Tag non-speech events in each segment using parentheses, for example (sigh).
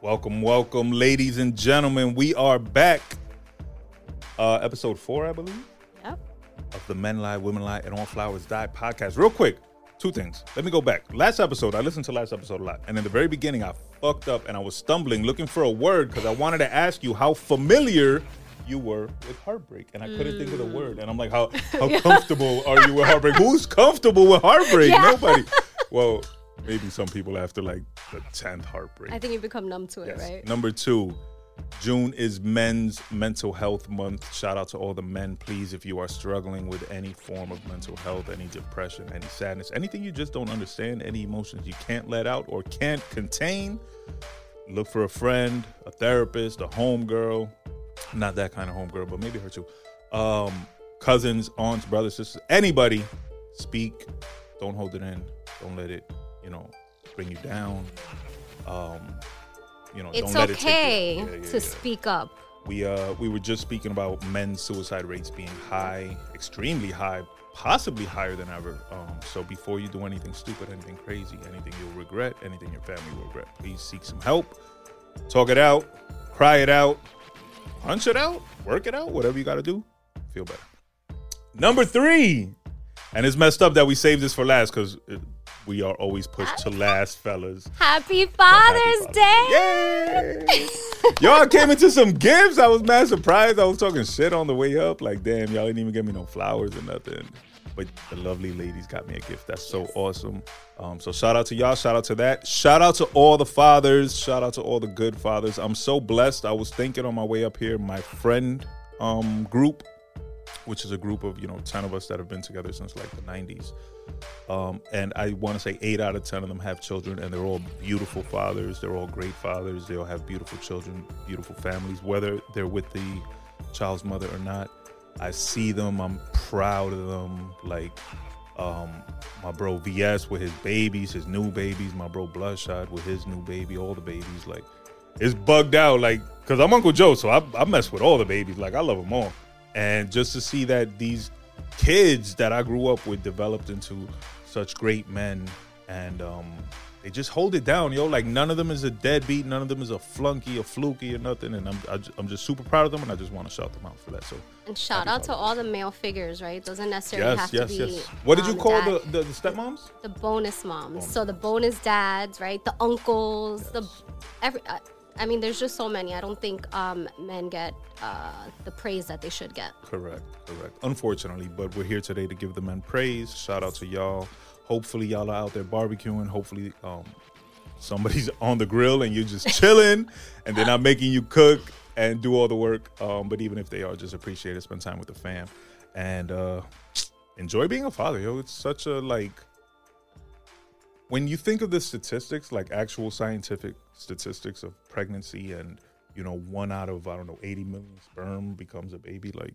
Welcome, welcome, ladies and gentlemen. We are back. Uh, episode four, I believe, Yep. of the Men Lie, Women Lie, and All Flowers Die podcast. Real quick, two things. Let me go back. Last episode, I listened to last episode a lot, and in the very beginning, I fucked up and I was stumbling looking for a word because I wanted to ask you how familiar you were with heartbreak, and I couldn't think of the word. And I'm like, how how (laughs) comfortable are you with heartbreak? Who's comfortable with heartbreak? Yeah. Nobody. Well, maybe some people after like the tenth heartbreak. I think you become numb to it, Yes. right? Number two, June is Men's Mental Health Month. Shout out to all the men. Please, if you are struggling with any form of mental health, any depression, any sadness, anything you just don't understand, any emotions you can't let out or can't contain, look for a friend, a therapist, a homegirl. Not that kind of homegirl, but maybe her too. Um, cousins, aunts, brothers, sisters, anybody. Speak. Don't hold it in. Don't let it, you know, bring you down. Um, you know, It's don't let it okay Yeah, yeah, to speak up. We uh we were just speaking about men's suicide rates being high, extremely high, possibly higher than ever. Um, so before you do anything stupid, anything crazy, anything you'll regret, anything your family will regret, please seek some help. Talk it out, cry it out, punch it out, work it out, whatever you got to do. Feel better. Number three, and it's messed up that we saved this for last because we are always pushed to last, fellas. Happy Father's Day! Yay! (laughs) y'all came into some gifts. I was mad surprised. I was talking shit on the way up. Like, damn, y'all didn't even give me no flowers or nothing. But the lovely ladies got me a gift. That's so awesome. Um, so shout out to y'all. Shout out to that. Shout out to all the fathers. Shout out to all the good fathers. I'm so blessed. I was thinking on my way up here, my friend um, group, which is a group of you know 10 of us that have been together since like the 90s um, and i want to say 8 out of 10 of them have children and they're all beautiful fathers. They're all great fathers. They all have beautiful children beautiful families. Whether they're with the child's mother or not i see them. I'm proud of them. Like um, my bro vs with his babies his new babies. My bro bloodshot with his new baby. All the babies like it's bugged out like because i'm uncle joe so I, I mess with all the babies. Like i love them all and just to see that these kids that i grew up with developed into such great men and um they just hold it down yo like none of them is a deadbeat none of them is a flunky a fluky or nothing and i'm, I, ju- I'm just super proud of them and i just want to shout them out for that so And shout out to all the male figures, right? Doesn't necessarily yes have yes to be. yes what did you um, call the, the the stepmoms the bonus moms. Bonus so the bonus dads, right? The uncles, the every. I, I mean, there's just so many. I don't think um, men get uh, the praise that they should get. Correct, correct. Unfortunately, but we're here today to give the men praise. Shout out to y'all. Hopefully, y'all are out there barbecuing. Hopefully, um, somebody's (laughs) on the grill and you're just (laughs) chilling, and they're not making you cook and do all the work. Um, but even if they are, just appreciate it. Spend time with the fam, and uh, enjoy being a father. Yo, it's such a like. When you think of the statistics, like actual scientific statistics of pregnancy, and you know, one out of I don't know, eighty million sperm becomes a baby, like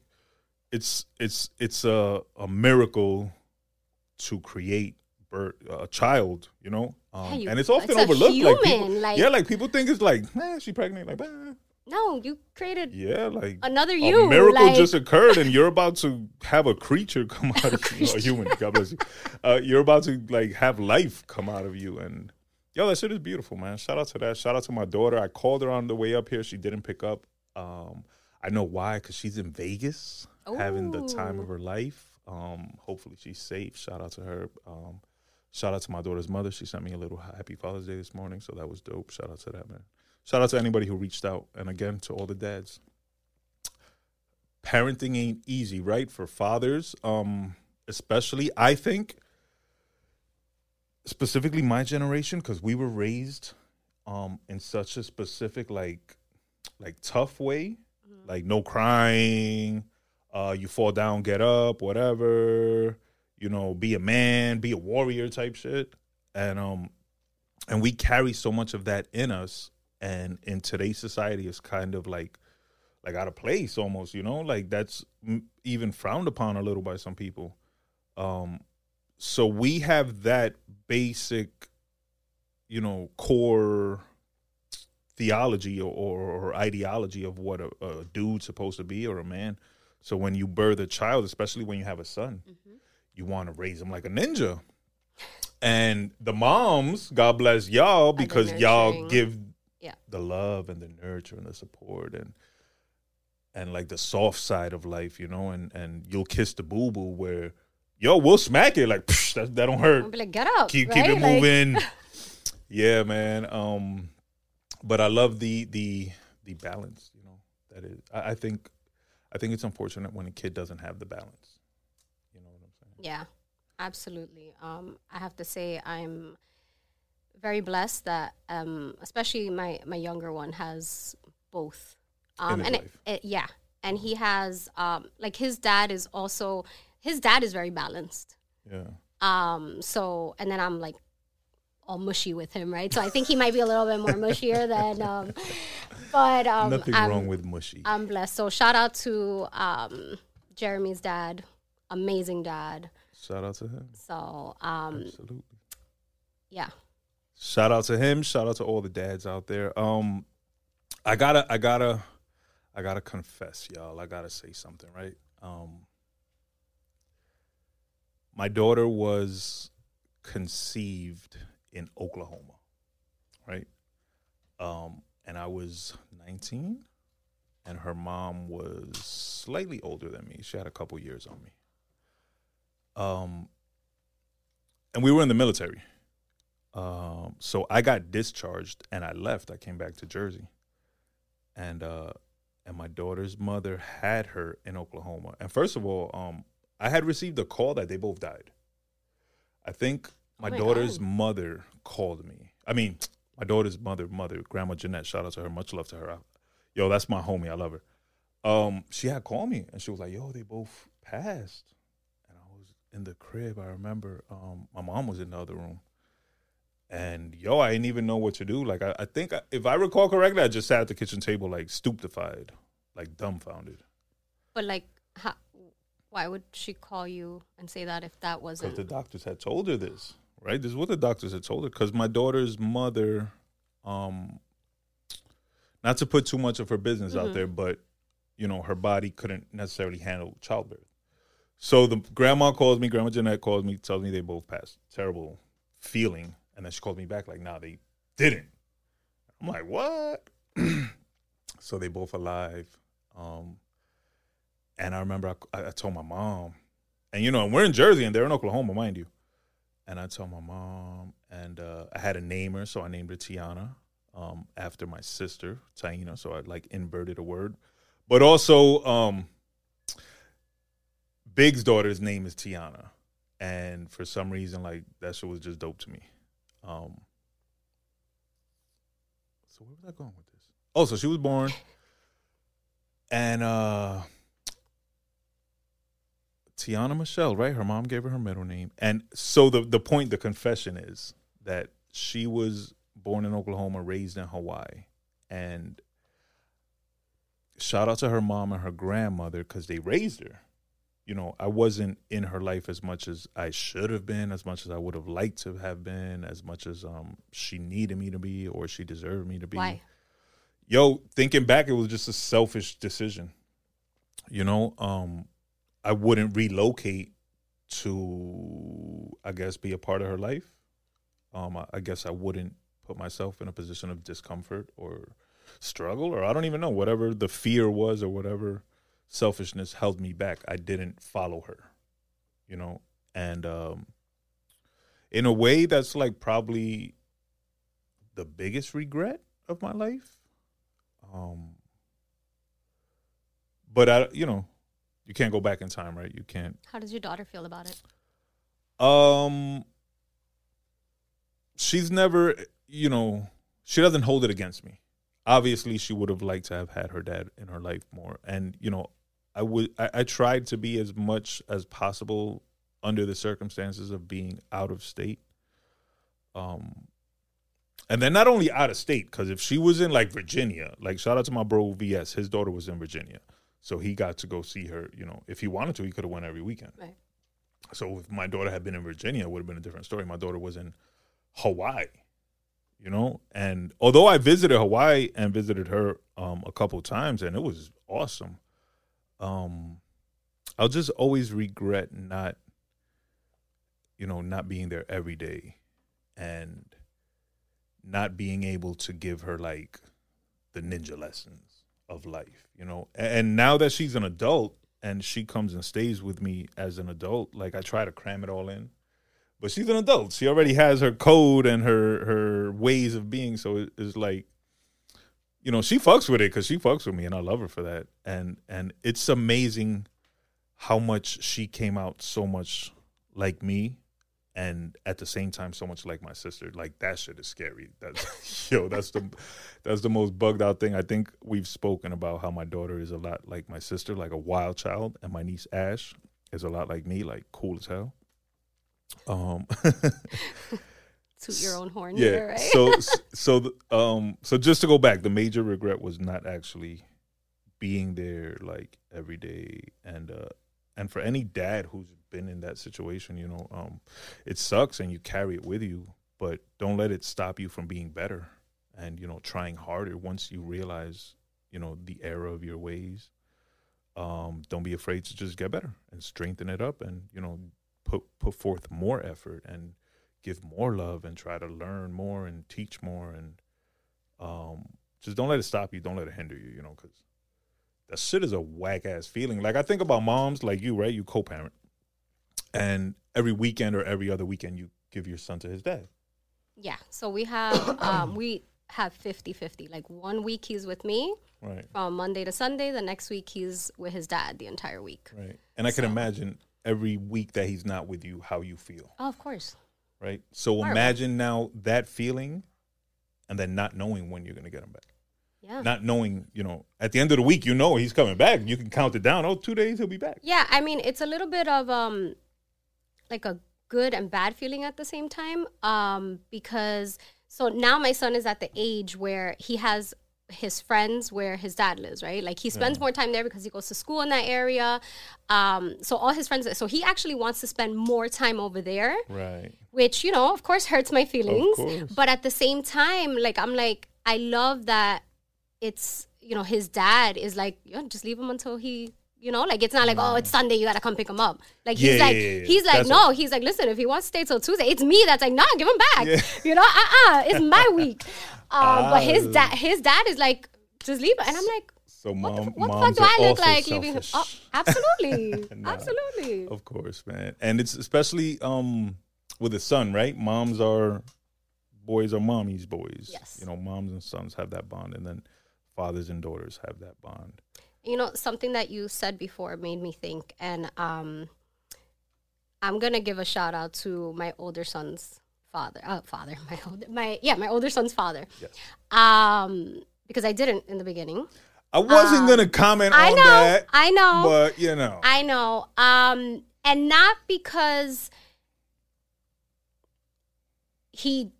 it's it's it's a a miracle to create birth, a child, you know, um, Yeah, you- and it's often it's a overlooked. like, people, like- yeah, like people think it's like, man, she pregnant, like, eh. No, you created yeah, like another a you. miracle like, just occurred, and you're about to have a creature (laughs) come (laughs) out of you, a human. God bless you. Uh, you're about to like have life come out of you, and yo, that shit is beautiful, man. Shout out to that. Shout out to my daughter. I called her on the way up here. She didn't pick up. Um, I know why, because she's in Vegas having the time of her life. Um, hopefully she's safe. Shout out to her. Um, shout out to my daughter's mother. She sent me a little happy Father's Day this morning, so that was dope. Shout out to that man. Shout out to anybody who reached out, and again to all the dads. Parenting ain't easy, right? For fathers, um, especially. I think, specifically my generation, because we were raised um, in such a specific, like, like tough way, like no crying, uh, you fall down, get up, whatever. You know, be a man, be a warrior type shit, and um, and we carry so much of that in us and in today's society it's kind of like like out of place almost you know? Like that's m- even frowned upon a little by some people. Um so we have that basic you know core theology or, or, or ideology of what a, a dude's supposed to be or a man so when you birth a child especially when you have a son Mhm. you want to raise him like a ninja and the moms god bless y'all because y'all give Yeah. the love and the nurture and the support and and like the soft side of life, you know, and and you'll kiss the boo boo where yo we'll smack it like Psh, that that don't hurt I'll be like, get up. keep right? keep it Like, moving. (laughs) yeah, man. Um, but I love the the the balance. You know, that is. I, I think, I think it's unfortunate when a kid doesn't have the balance. You know what I'm saying? Yeah, absolutely. Um, I have to say I'm very blessed that, um, especially my my younger one has both. Um, and it, it, yeah, and he has um, like his dad is also his dad is very balanced. Yeah. Um, so and then I'm like all mushy with him, right? So I think he might be a little bit more mushier (laughs) than. Um, but um, Nothing I'm, wrong with mushy. I'm blessed. So shout out to um, Jeremy's dad, amazing dad. Shout out to him. So um, Absolutely. yeah, Shout out to him. Shout out to all the dads out there. Um, I gotta, I gotta, I gotta confess, y'all. I gotta say something, right? Um, my daughter was conceived in Oklahoma, right? Um, and I was 19, and her mom was slightly older than me. She had a couple years on me. Um, and we were in the military. Um, so I got discharged and I left. I came back to Jersey, and uh, and my daughter's mother had her in Oklahoma. And first of all, um, I had received a call that they both died. I think my, Oh my daughter's God. mother called me. I mean, my daughter's mother, mother, Grandma Jeanette. Shout out to her. Much love to her. I, yo, that's my homie. I love her. Um, she had called me and she was like, "Yo, they both passed." And I was in the crib. I remember um, my mom was in the other room. And yo, I didn't even know what to do. Like, I, I think I, if I recall correctly, I just sat at the kitchen table, like stupefied, like dumbfounded. but like, how, why would she call you and say that if that wasn't? Because the doctors had told her this, right? This is what the doctors had told her. Because my daughter's mother, um, not to put too much of her business out there, but you know, her body couldn't necessarily handle childbirth. So the grandma calls me, Grandma Jeanette calls me, tells me they both passed. Terrible feeling. And then she called me back like, nah, they didn't. I'm like, what? (clears throat) so they both alive. Um, and I remember I, I told my mom, and you know, and we're in Jersey and they're in Oklahoma, mind you. And I told my mom, and uh, I had a name her, so I named her Tiana um, after my sister Taina. So I like inverted a word, but also um, Big's daughter's name is Tiana, and for some reason, like that shit was just dope to me. Um, so where was I going with this? Oh, so she was born, and uh, Tiana Michelle, right? Her mom gave her her middle name, and so the the point, the confession is that she was born in Oklahoma, raised in Hawaii, and shout out to her mom and her grandmother because they raised her. You know, I wasn't in her life as much as I should have been, as much as I would have liked to have been, as much as um she needed me to be or she deserved me to be Why? yo thinking back it was just a selfish decision you know um i wouldn't relocate to i guess be a part of her life. Um i, I guess i wouldn't put myself in a position of discomfort or struggle or i don't even know whatever the fear was or whatever selfishness held me back i didn't follow her you know? And um in a way that's like probably the biggest regret of my life um, but I, you know, you can't go back in time, right? You can't. How does your daughter feel about it? Um, she's never, you know, she doesn't hold it against me. Obviously, she would have liked to have had her dad in her life more, and you know, I would. I, I tried to be as much as possible under the circumstances of being out of state. Um, and then not only out of state, because if she was in like Virginia, like shout out to my bro VS, his daughter was in Virginia, so he got to go see her. You know, if he wanted to, he could have went every weekend. Right. So if my daughter had been in Virginia, it would have been a different story. My daughter was in Hawaii, you know, and although I visited Hawaii and visited her um, a couple times, and it was awesome, um, I'll just always regret not, you know, not being there every day, and not being able to give her like the ninja lessons of life, you know. And now that she's an adult and she comes and stays with me as an adult, like I try to cram it all in. But she's an adult. She already has her code and her her ways of being. So it's like, you know, she fucks with it because she fucks with me, and I love her for that. And and it's amazing how much she came out so much like me and at the same time so much like my sister like that shit is scary. That's (laughs) yo that's the that's the most bugged out thing. I think we've spoken about how my daughter is a lot like my sister like a wild child and my niece ash is a lot like me like cool as hell. Um (laughs) Toot your own horn yeah here, right? so (laughs) so the, um so just to go back the major regret was not actually being there like every day and uh and for any dad who's been in that situation, you know, um, it sucks and you carry it with you, but don't let it stop you from being better and you know trying harder once you realize you know the error of your ways. Um, don't be afraid to just get better and strengthen it up and you know put put forth more effort and give more love and try to learn more and teach more and um, just don't let it stop you. Don't let it hinder you. You know, because that shit is a whack ass feeling. Like I think about moms like you, right? You co-parent, and every weekend or every other weekend you give your son to his dad. yeah. So we have um, we have 50-50. Like one week he's with me Right, from Monday to Sunday. The next week he's with his dad the entire week. right. And I can imagine every week that he's not with you, how you feel, Oh, of course. right? So Horrible. imagine now that feeling, and then not knowing when you're gonna get him back. Yeah. Not knowing, you know, at the end of the week, you know he's coming back. You can count it down. Oh, two days he'll be back. Yeah, I mean, it's a little bit of um, like a good and bad feeling at the same time. Um, because so now my son is at the age where he has his friends where his dad lives, right? Like he spends more time there because he goes to school in that area. Um, so all his friends, so he actually wants to spend more time over there Right. which you know of course hurts my feelings but at the same time like i'm like i love that it's you know his dad is like yeah, just leave him until he you know like it's not like oh it's sunday you gotta come pick him up like he's Yeah, like yeah, yeah, he's like That's no he's like listen if he wants to stay till tuesday it's me that's like no give him back (laughs) you know uh-uh it's my (laughs) week um, but his dad his dad is like just leave and i'm like So what, mom, the, what the fuck do I look like leaving him? Oh, absolutely, (laughs) absolutely. Of course, man. And it's especially um with a son, right? Moms are boys are mommy's boys. Yes. You know, moms and sons have that bond and then fathers and daughters have that bond. You know, something that you said before made me think, and um, I'm gonna give a shout out to my older son's father. Uh, father, (laughs) my older, my yeah, my older son's father. Yes. Um, because I didn't in the beginning. I wasn't gonna comment Um, I on know, that, I know, but you know. I know. Um, and not because he,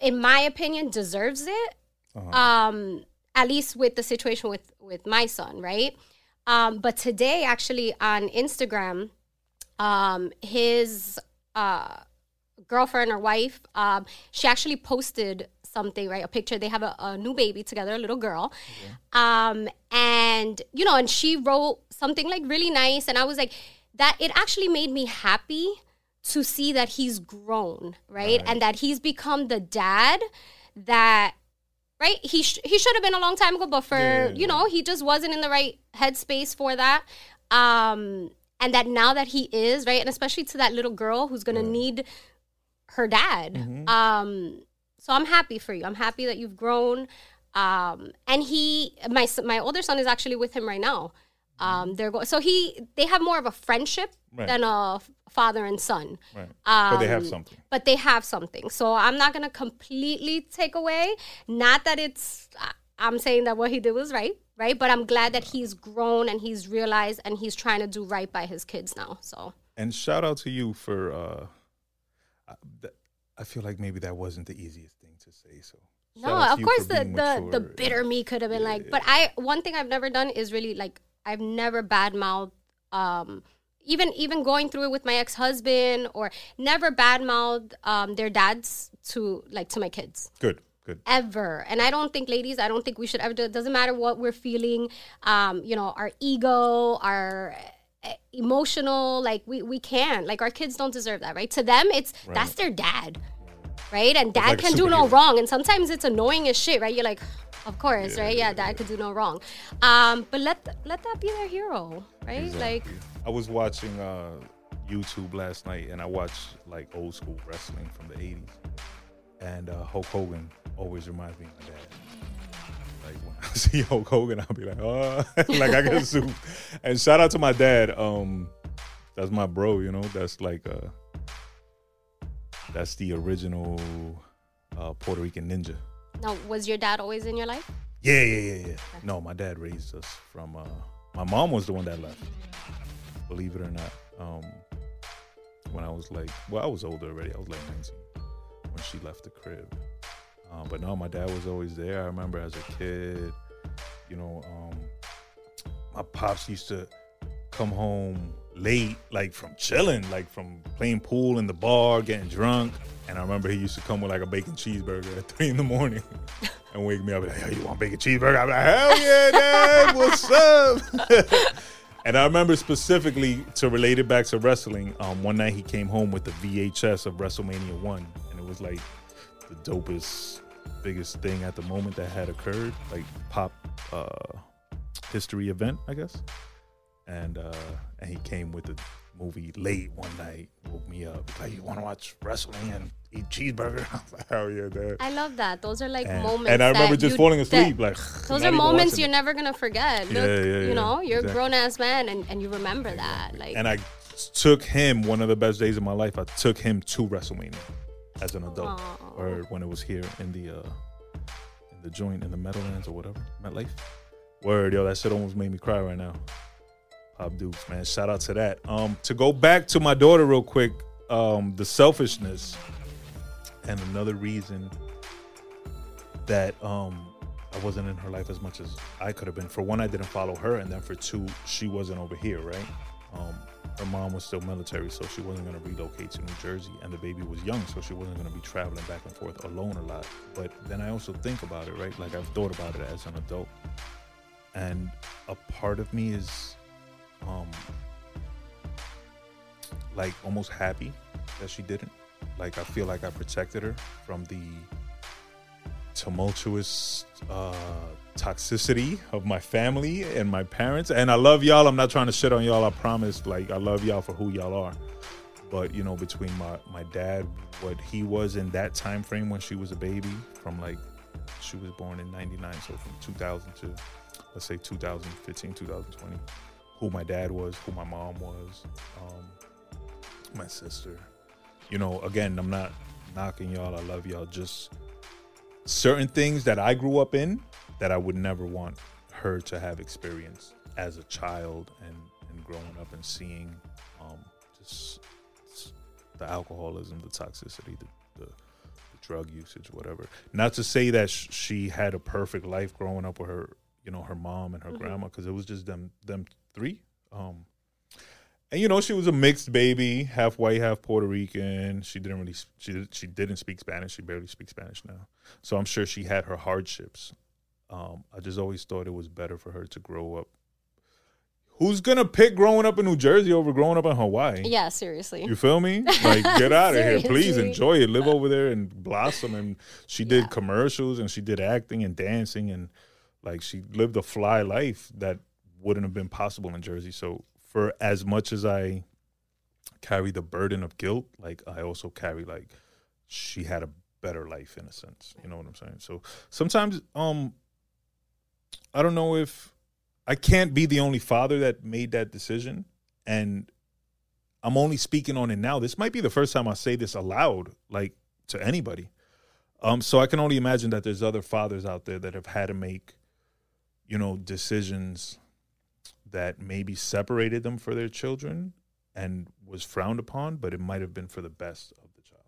in my opinion, deserves it. Uh-huh. Um, at least with the situation with with my son, right? Um, but today, actually, on Instagram, um, his uh, girlfriend or wife, um, she actually posted something, right? A picture. They have a, a new baby together, a little girl. Um, and, you know, and she wrote something like really nice. And I was like, that it actually made me happy to see that he's grown, right? Right. And that he's become the dad that right? He sh- he should have been a long time ago but for Yeah. you know he just wasn't in the right headspace for that. Um and that now that he is right and especially to that little girl who's gonna need her dad. Mhm. um so i'm happy for you. I'm happy that you've grown. Um and he my my older son is actually with him right now um they're going so he they have more of a friendship Right. than a father and son right. um, but they have something. but they have something. So I'm not gonna completely take away. Not that it's. I- I'm saying that what he did was right, right? But I'm glad that he's grown and he's realized and he's trying to do right by his kids now. So And shout out to you for uh I- th- I feel like maybe that wasn't the easiest thing to say. So no, of course the the the bitter me could have been like. But I one thing I've never done is really like I've never badmouthed. Um, even even going through it with my ex husband or never badmouthed um, their dads to like to my kids. Good, good. ever. And I don't think, ladies, I don't think we should ever do it. Doesn't matter what we're feeling, um, you know, our ego, our uh, emotional, like we, we can. Like our kids don't deserve that, right? To them, it's that's their dad. Right? And dad like can do no wrong. And sometimes it's annoying as shit, right? You're like, of course, right? Yeah, dad could do no wrong. Um, but let th- let that be their hero, right? Like, I was watching uh, YouTube last night, and I watched like old school wrestling from the '80s, and uh, Hulk Hogan always reminds me of my dad. Like when I (laughs) see Hulk Hogan, I'll be like, oh, (laughs) like I get soup. And shout out to my dad. Um, that's my bro. You know, that's like uh, that's the original uh, Puerto Rican ninja. now, was your dad always in your life? Yeah, yeah, yeah, yeah. No, my dad raised us from. Uh, my mom was the one that left. Believe it or not, um, when I was like, well, I was older already. I was like 19 when she left the crib. Um, but no, my dad was always there. I remember as a kid, you know, um, my pops used to come home late, like from chilling, like from playing pool in the bar, getting drunk. And I remember he used to come with like a bacon cheeseburger at (laughs) three in the morning (laughs) and wake me up like, hey, you want bacon cheeseburger? I'm like, hell yeah, dad, what's up? (laughs) and I remember specifically to relate it back to wrestling. Um, one night he came home with the VHS of WrestleMania one, and it was like the dopest, biggest thing at the moment that had occurred, like pop uh, history event, I guess. And uh, and he came with the movie late one night, woke me up. Like, you want to watch wrestling and eat cheeseburger? (laughs) I was like, hell yeah, dad. I love that. Those are like And, moments. and I remember just falling asleep. like Those (sighs) are moments you're never gonna forget. Yeah, Look, yeah, you know, you're exactly. a grown ass man, and, and you remember that. Like, and I took him one of the best days of my life. I took him to WrestleMania as an adult, Aw. or when it was here in the uh, in the joint in the Meadowlands or whatever, MetLife. Word, yo, that shit almost made me cry right now. Pop Dukes, man, shout out to that. Um, to go back to my daughter real quick, um, the selfishness, and another reason that um I wasn't in her life as much as I could have been. For one, I didn't follow her, and then for two, she wasn't over here, right? Um, her mom was still military, so she wasn't going to relocate to New Jersey, and the baby was young, so she wasn't going to be traveling back and forth alone a lot. But then I also think about it, right? Like I've thought about it as an adult, and a part of me is, um, like almost happy that she didn't. Like I feel like I protected her from the tumultuous uh, toxicity of my family and my parents. And I love y'all. I'm not trying to shit on y'all. I promise. Like I love y'all for who y'all are. But you know, between my my dad, what he was in that time frame when she was a baby, from like she was born in '99, so from 2000 to let's say 2015, 2020, who my dad was, who my mom was, um, my sister. You know, again, I'm not knocking y'all. I love y'all. Just certain things that I grew up in that I would never want her to have experienced as a child and, and growing up and seeing um, just the alcoholism, the toxicity, the, the, the drug usage, whatever. Not to say that sh- she had a perfect life growing up with her, you know, her mom and her grandma, because it was just them them three. Um, and you know, she was a mixed baby, half white, half Puerto Rican. She didn't really, she she didn't speak Spanish. She barely speaks Spanish now. So I'm sure she had her hardships. Um, I just always thought it was better for her to grow up. Who's gonna pick growing up in New Jersey over growing up in Hawaii? yeah, seriously. You feel me? (laughs) Like, get out of here, please. Enjoy it. Live over there and blossom. And she did Yeah. commercials and she did acting and dancing and like she lived a fly life that wouldn't have been possible in Jersey. So for as much as I carry the burden of guilt, like I also carry like she had a better life in a sense. You know what I'm saying? So sometimes um I don't know if I can't be the only father that made that decision and I'm only speaking on it now. This might be the first time I say this aloud, like to anybody. Um, so I can only imagine that there's other fathers out there that have had to make, you know, decisions that maybe separated them for their children and was frowned upon, but it might have been for the best of the child.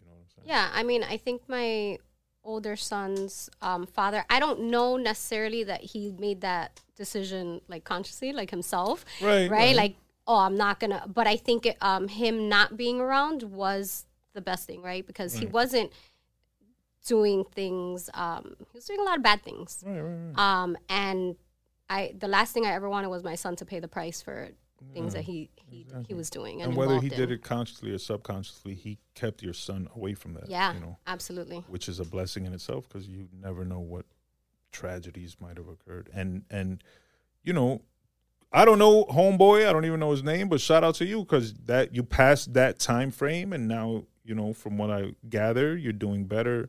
You know what I'm saying? Yeah, I mean, I think my older son's um, father, I don't know necessarily that he made that decision like consciously, like himself, Right, right? right. Like, oh, I'm not gonna, but I think it, um, him not being around was the best thing, right? Because he wasn't doing things, um, he was doing a lot of bad things. Right, right, right. Um, and I, the last thing I ever wanted was my son to pay the price for things that he he, he was doing and, and whether he involved did it consciously or subconsciously, he kept your son away from that. Yeah, you know, absolutely. which is a blessing in itself because you never know what tragedies might have occurred. And and you know, I don't know homeboy, I don't even know his name, but shout out to you because that you passed that time frame, and now you know from what I gather, you're doing better,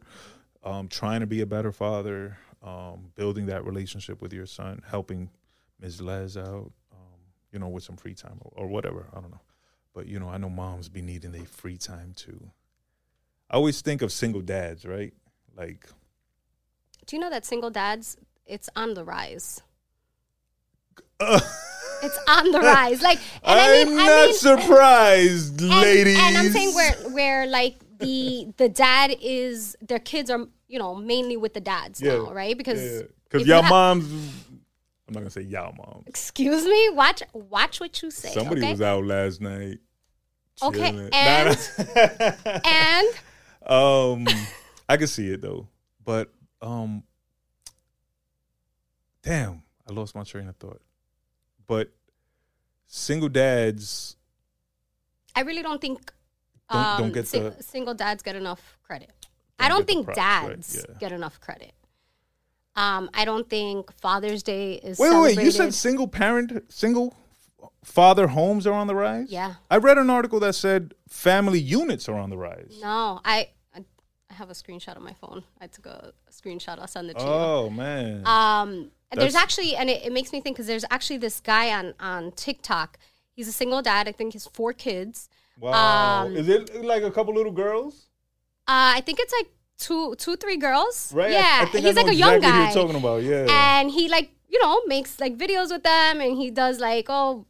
um, trying to be a better father, um, building that relationship with your son, helping Ms. Les out, um, you know, with some free time or, or whatever. I don't know, but you know, I know moms be needing their free time too. I always think of single dads, right? Like, Do you know that single dads? It's on the rise. uh, (laughs) It's on the rise. Like, and I I'm mean, not I mean, surprised, and, ladies. and I'm saying where where like the the dad is their kids are you know mainly with the dads now, right? Because because you y'all moms, I'm not gonna say y'all moms. excuse me, watch watch what you say. Somebody okay? was out last night. Okay, and- (laughs) (laughs) and um, I can see it though, but um, damn, I lost my train of thought. But single dads I really don't think Don't- um, don't get sing- the- single dads get enough credit. I don't think props, right, dads yeah. get enough credit. Um, I don't think Father's Day is Wait, wait, wait! You said single parent, single father homes are on the rise. Yeah. I read an article that said family units are on the rise. No, I I have a screenshot on my phone. I took a, a screenshot. I'll send it to you. Oh man, Um, there's actually, and it, it makes me think because there's actually this guy on on TikTok. He's a single dad. I think he's four kids. wow! um, Is it like a couple little girls? Uh, I think it's like two, two, three girls. Right? Yeah, I, I he's like a young exactly who guy, You're talking about, yeah. and he like you know makes like videos with them, and he does like oh.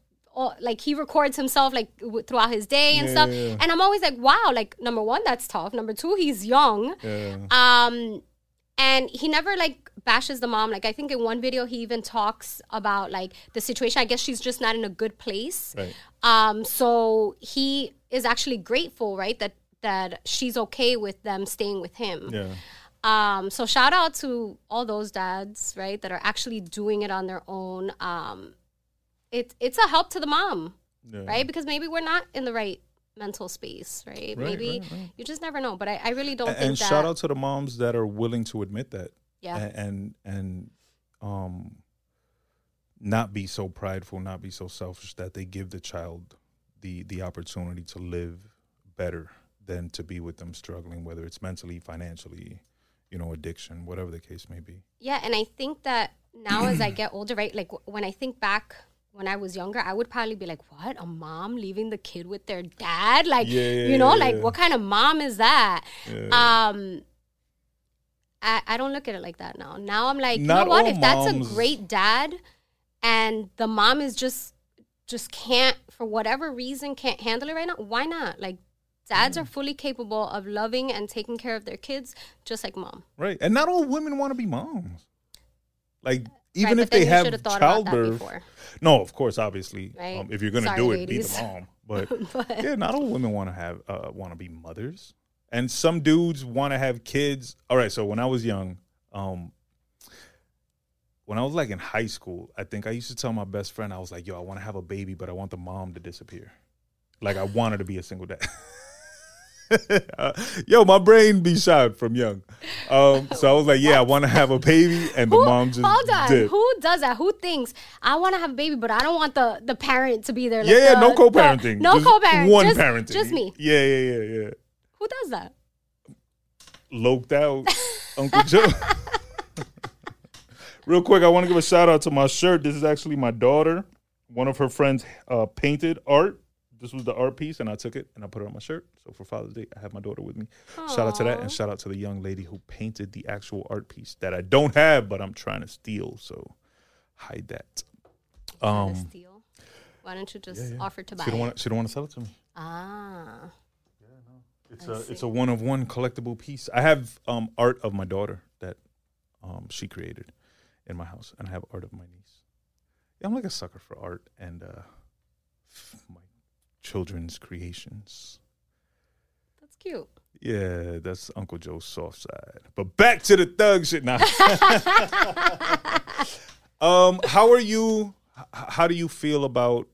like he records himself like w- throughout his day and Yeah, stuff, yeah, yeah. and I'm always like, wow, like number one, that's tough. Number two, he's young. yeah. Um, and he never like bashes the mom. Like I think in one video he even talks about like the situation. I guess she's just not in a good place. Right. Um, so he is actually grateful, right, that that she's okay with them staying with him. Yeah. Um, so shout out to all those dads, right, that are actually doing it on their own. Um, it's it's a help to the mom, Yeah. right? Because maybe we're not in the right mental space, right? Right, maybe right, right. you just never know. But I, I really don't And, think and shout out to the moms that are willing to admit that. yeah. A- And and um not be so prideful, not be so selfish that they give the child the the opportunity to live better than to be with them struggling, whether it's mentally, financially, you know, addiction, whatever the case may be. Yeah, and I think that now as I get older, right? Like w- when I think back when I was younger, I would probably be like, "What? A mom leaving the kid with their dad? Like, Yeah, yeah, you know, yeah, like what kind of mom is that?" Um I, I don't look at it like that now. Now I'm like, you know what? If that's a great dad and the mom is just just can't for whatever reason can't handle it right now, why not? Like dads are fully capable of loving and taking care of their kids just like mom. right. And not all women want to be moms. Like even Right, if they have should have thought childbirth. No, of course, obviously. Right. Um, if you're gonna do it, ladies. be the mom. (laughs) But But- yeah, not all women want to have uh, want to be mothers, and some dudes want to have kids. All right, so when I was young, um, when I was like in high school, I think I used to tell my best friend, I was like, "Yo, I want to have a baby, but I want the mom to disappear. Like I wanted to be a single dad." (laughs) Uh, yo, my brain be shot from young. Um, (laughs) so I was like, "Yeah, I want to have a baby, and the Who, mom just hold on. did." Who does that? Who thinks I want to have a baby, but I don't want the the parent to be there? Like yeah, yeah, the- no co-parenting. no Just co-parenting. One just, parenting. Just me. Yeah, yeah, yeah, yeah. Who does that? Loked out (laughs) Uncle Joe. Real quick, I want to give a shout out to my shirt. This is actually my daughter. One of her friends uh, painted art. This was the art piece, and I took it and I put it on my shirt. So for Father's Day, I have my daughter with me. Shout out to that, and shout out to the young lady who painted the actual art piece that I don't have, but I'm trying to steal. So hide that. Um, steal. Why don't you just yeah, yeah. offer to buy she don't it? want. She don't want to sell it to me. ah, It's I a it's a one of one collectible piece. I have um art of my daughter that um she created in my house, and I have art of my niece. Yeah, I'm like a sucker for art and uh my children's creations. that's cute. Yeah, that's Uncle Joe's soft side. But back to the thug shit now. (laughs) um, how are you? How do you feel about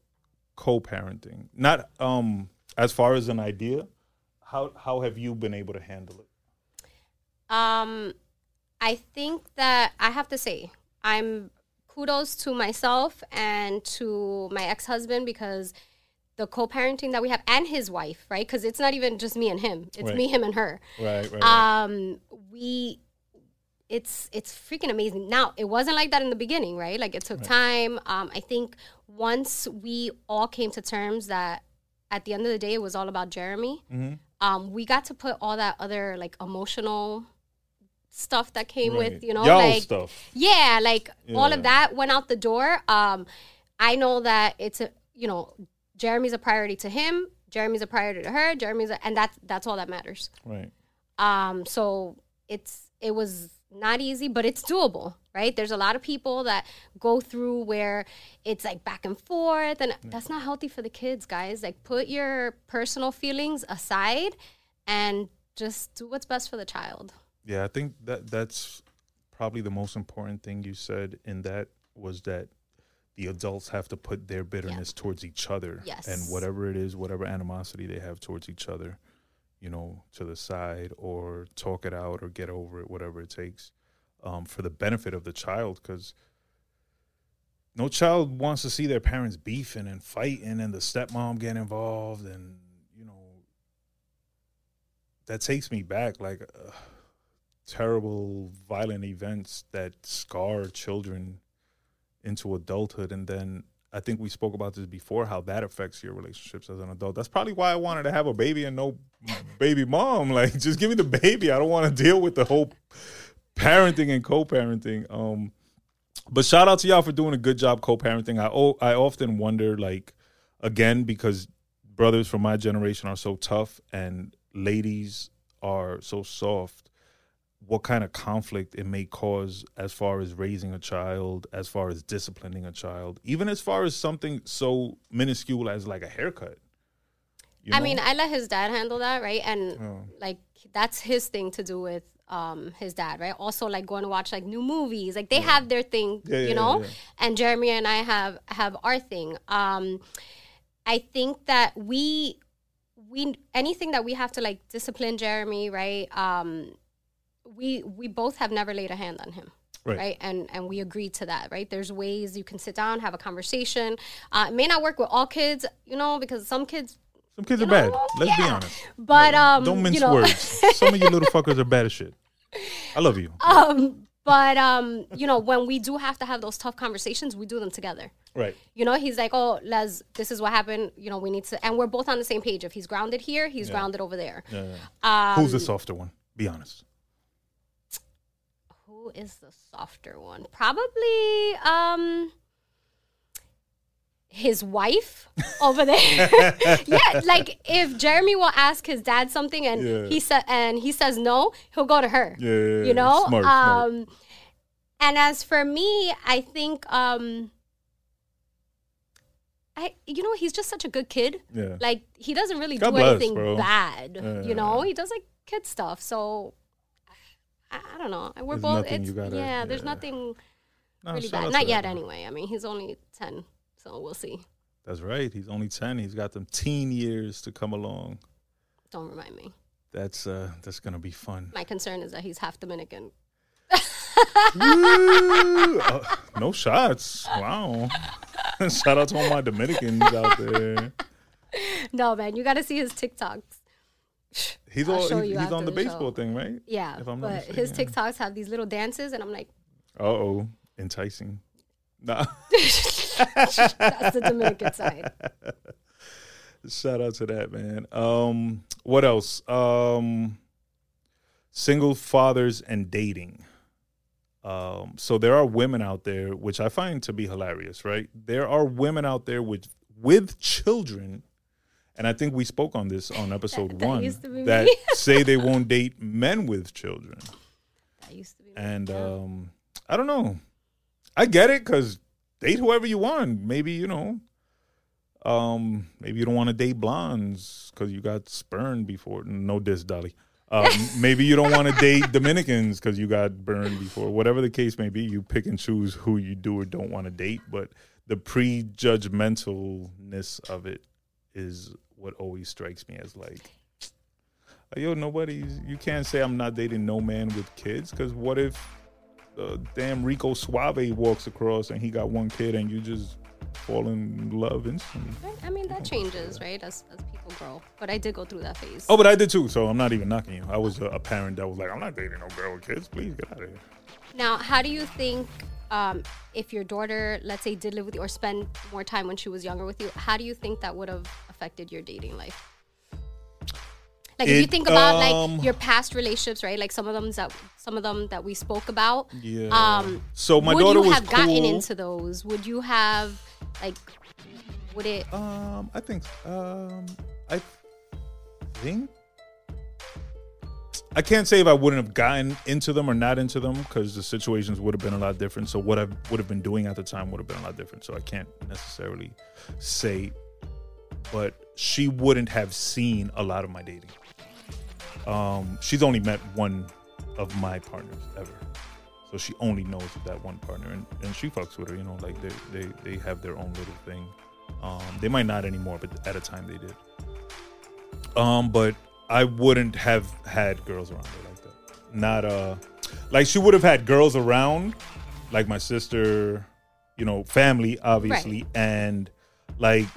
co-parenting? Not um as far as an idea. How how have you been able to handle it? Um, I think that I have to say I'm kudos to myself and to my ex husband because the co-parenting that we have and his wife, right? Because it's not even just me and him; it's Right. me, him, and her. Right, right. Um, we. It's it's freaking amazing. Now it wasn't like that in the beginning, right? Like it took time. Um, I think once we all came to terms that at the end of the day it was all about Jeremy, Mhm. um, we got to put all that other like emotional stuff that came Right. with you know Y'all like stuff. yeah like all of that went out the door um i know that it's a you know jeremy's a priority to him jeremy's a priority to her jeremy's a, and that's that's all that matters. Right. um so it's it was not easy but it's doable right? There's a lot of people that go through where it's like back and forth and that's not healthy for the kids guys. Like put your personal feelings aside and just do what's best for the child. Yeah, I think that that's probably the most important thing you said in that was that the adults have to put their bitterness towards each other Yes. and whatever it is, whatever animosity they have towards each other, you know, to the side or talk it out or get over it, whatever it takes, um, for the benefit of the child. Because no child wants to see their parents beefing and fighting and the stepmom get involved and you know that takes me back like uh, terrible violent events that scar children into adulthood and then I think we spoke about this before how that affects your relationships as an adult. That's probably why I wanted to have a baby and no baby mom. (laughs) Like just give me the baby. I don't want to deal with the whole parenting and co-parenting. Um but shout out to y'all for doing a good job co-parenting. I I often wonder like again because brothers from my generation are so tough and ladies are so soft what kind of conflict it may cause as far as raising a child, as far as disciplining a child, even as far as something so minuscule as like a haircut. You I mean, I let his dad handle that, right? And Oh. like that's his thing to do with um his dad, right? Also like going to watch like new movies. Like they have their thing, Yeah, yeah, you know? yeah. And Jeremy and I have have our thing. Um I think that we we anything that we have to like discipline Jeremy, right? Um we we both have never laid a hand on him. Right. Right. And and we agreed to that, right? There's ways you can sit down, have a conversation. Uh, it may not work with all kids, you know, because some kids Some kids are you bad. Let's be honest. But um, Don't mince you know, words. Some of you little fuckers are bad as shit. I love you. (laughs) um, but um, you know, when we do have to have those tough conversations, we do them together. right. You know, he's like, "Oh, Les, this is what happened. You know, we need to," and we're both on the same page. If he's grounded here, he's grounded over there. Yeah, yeah. Um, Who's the softer one? Be honest. Who is the softer one? Probably um his wife over there. (laughs) yeah, like if Jeremy will ask his dad something and Yeah. he said and he says no, he'll go to her. Yeah, you know Smart, smart. um and as for me i think um i you know he's just such a good kid Yeah. like he doesn't really God do bless, anything bro. bad Yeah. you know he does like kid stuff so i, I don't know we're There's both it's you gotta- yeah there's nothing Nah, really bad not yet man. anyway i mean he's only 10 so we'll see That's right. He's only 10. He's got them teen years to come along. don't remind me That's uh that's going to be fun. my concern is that he's half dominican Woo! Uh, (laughs) no shots. Wow. (laughs) Shout out to all my Dominicans out there. no man you gotta see his tiktoks He's I'll all show he's, you he's on the the baseball show. thing, right? yeah If I'm but his tiktoks have these little dances and i'm like Uh oh, enticing. Nah. (laughs) That's the Dominican side. Shout out to that man. Um, what else? Um, single fathers and dating. Um, so there are women out there, which I find to be hilarious, right? There are women out there with with children, and I think we spoke on this on episode (laughs) That one be that (laughs) say they won't date men with children. That used to be. And um, I don't know. I get it because date whoever you want. Maybe you know. Um, maybe you don't want to date blondes because you got spurned before. No diss, Dolly. Um, (laughs) maybe you don't want to date Dominicans because you got burned before. Whatever the case may be, you pick and choose who you do or don't want to date. But the prejudgmentalness of it is what always strikes me as like, yo, nobody's. You can't say I'm not dating no man with kids because what if uh, damn Rico Suave walks across and he got one kid and you just fall in love instantly. I mean, that changes, right? As, as people grow. But I did go through that phase. Oh, but I did too. So I'm not even knocking you. I was a, a parent that was like, I'm not dating no girl with kids. Please get out of here. Now, how do you think um, if your daughter, let's say, did live with you or spend more time when she was younger with you, how do you think that would have affected your dating life? Like if you think about um, like your past relationships, right? Like some of them that some of them that we spoke about. Yeah. Um, so my would daughter you was have gotten into those? Would you have like? Would it? Um, I think. Um, I think. I can't say if I wouldn't have gotten into them or not into them because the situations would have been a lot different. So what I would have been doing at the time would have been a lot different. So I can't necessarily say, but she wouldn't have seen a lot of my dating. Um, she's only met one of my partners ever, so she only knows that one partner, and, and she fucks with her. You know, like they they they have their own little thing. Um, they might not anymore, but at a time they did. Um, but I wouldn't have had girls around her like that. Not uh, like she would have had girls around, like my sister, you know, family obviously, and like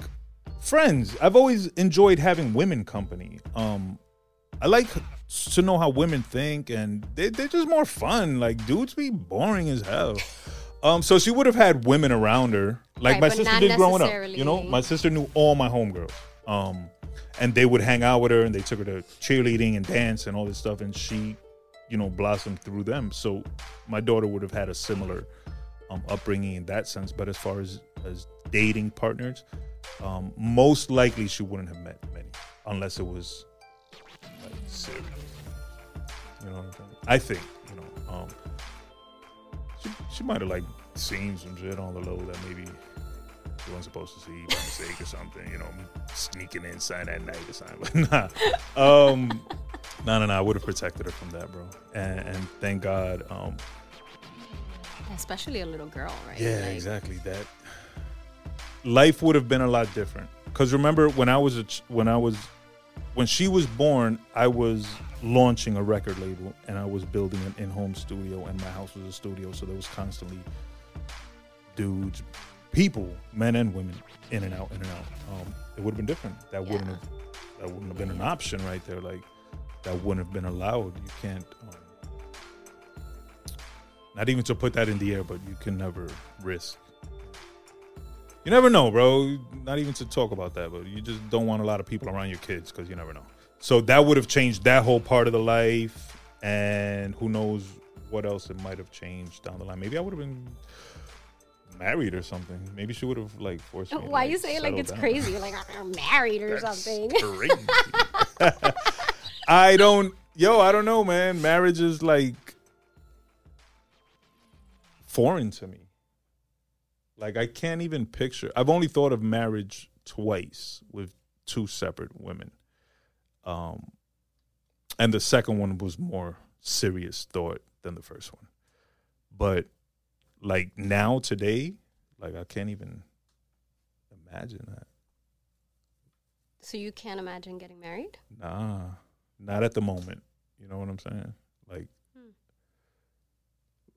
friends. I've always enjoyed having women company. Um, I like to know how women think, and they, they're just more fun. Like dudes be boring as hell. Um, so she would have had women around her, like Right, my sister did growing up. You know, my sister knew all my homegirls. Um, and they would hang out with her, and they took her to cheerleading and dance and all this stuff, and she, you know, blossomed through them. So my daughter would have had a similar um, upbringing in that sense. But as far as as dating partners, um, most likely she wouldn't have met many unless it was like serious. You know what I'm saying? I think you know. Um, she she might have like seen some shit on the low that maybe she wasn't supposed to see by mistake or something. You know, sneaking inside at night or something. (laughs) But nah, um, no, no, no. I would have protected her from that, bro. And, and thank God. Um, Especially a little girl, right? yeah, Like, exactly. That life would have been a lot different. Because remember when I was a ch- when I was when she was born, I was launching a record label and I was building an in-home studio, and my house was a studio, so there was constantly dudes, people, men and women, in and out, in and out. Um, it would have been different. That wouldn't have that wouldn't have been an option right there. Like that wouldn't have been allowed. You can't. Um, not even to put that in the air, but you can never risk. You never know, bro. Not even to talk about that, but you just don't want a lot of people around your kids because you never know. So that would have changed that whole part of the life, and who knows what else it might have changed down the line. Maybe I would have been married or something. Maybe she would have like forced oh, me. to, Why you say it like it's down. crazy? Like I'm married or That's something. (laughs) I don't, yo, I don't know, man. Marriage is like foreign to me. Like I can't even picture. I've only thought of marriage twice with two separate women. Um, and the second one was more serious thought than the first one. But like now today, like I can't even imagine that. So you can't imagine getting married? Nah, not at the moment. You know what I'm saying? Like, Hmm.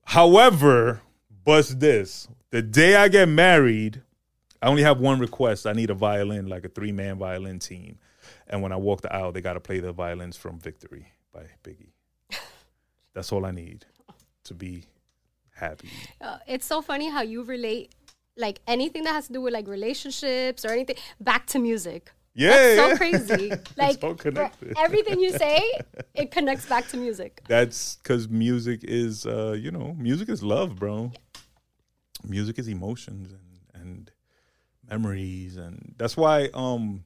however, bust this: the day I get married, I only have one request. I need a violin, like a three man violin team. And when I walk the aisle, they got to play the violins from "Victory" by Biggie. (laughs) That's all I need to be happy. Uh, it's so funny how you relate like anything that has to do with like relationships or anything back to music. Yeah, That's so yeah. crazy. (laughs) Like all for connected. everything you say, (laughs) it connects back to music. That's because music is, uh, you know, music is love, bro. Music is emotions and and memories, and that's why. Um,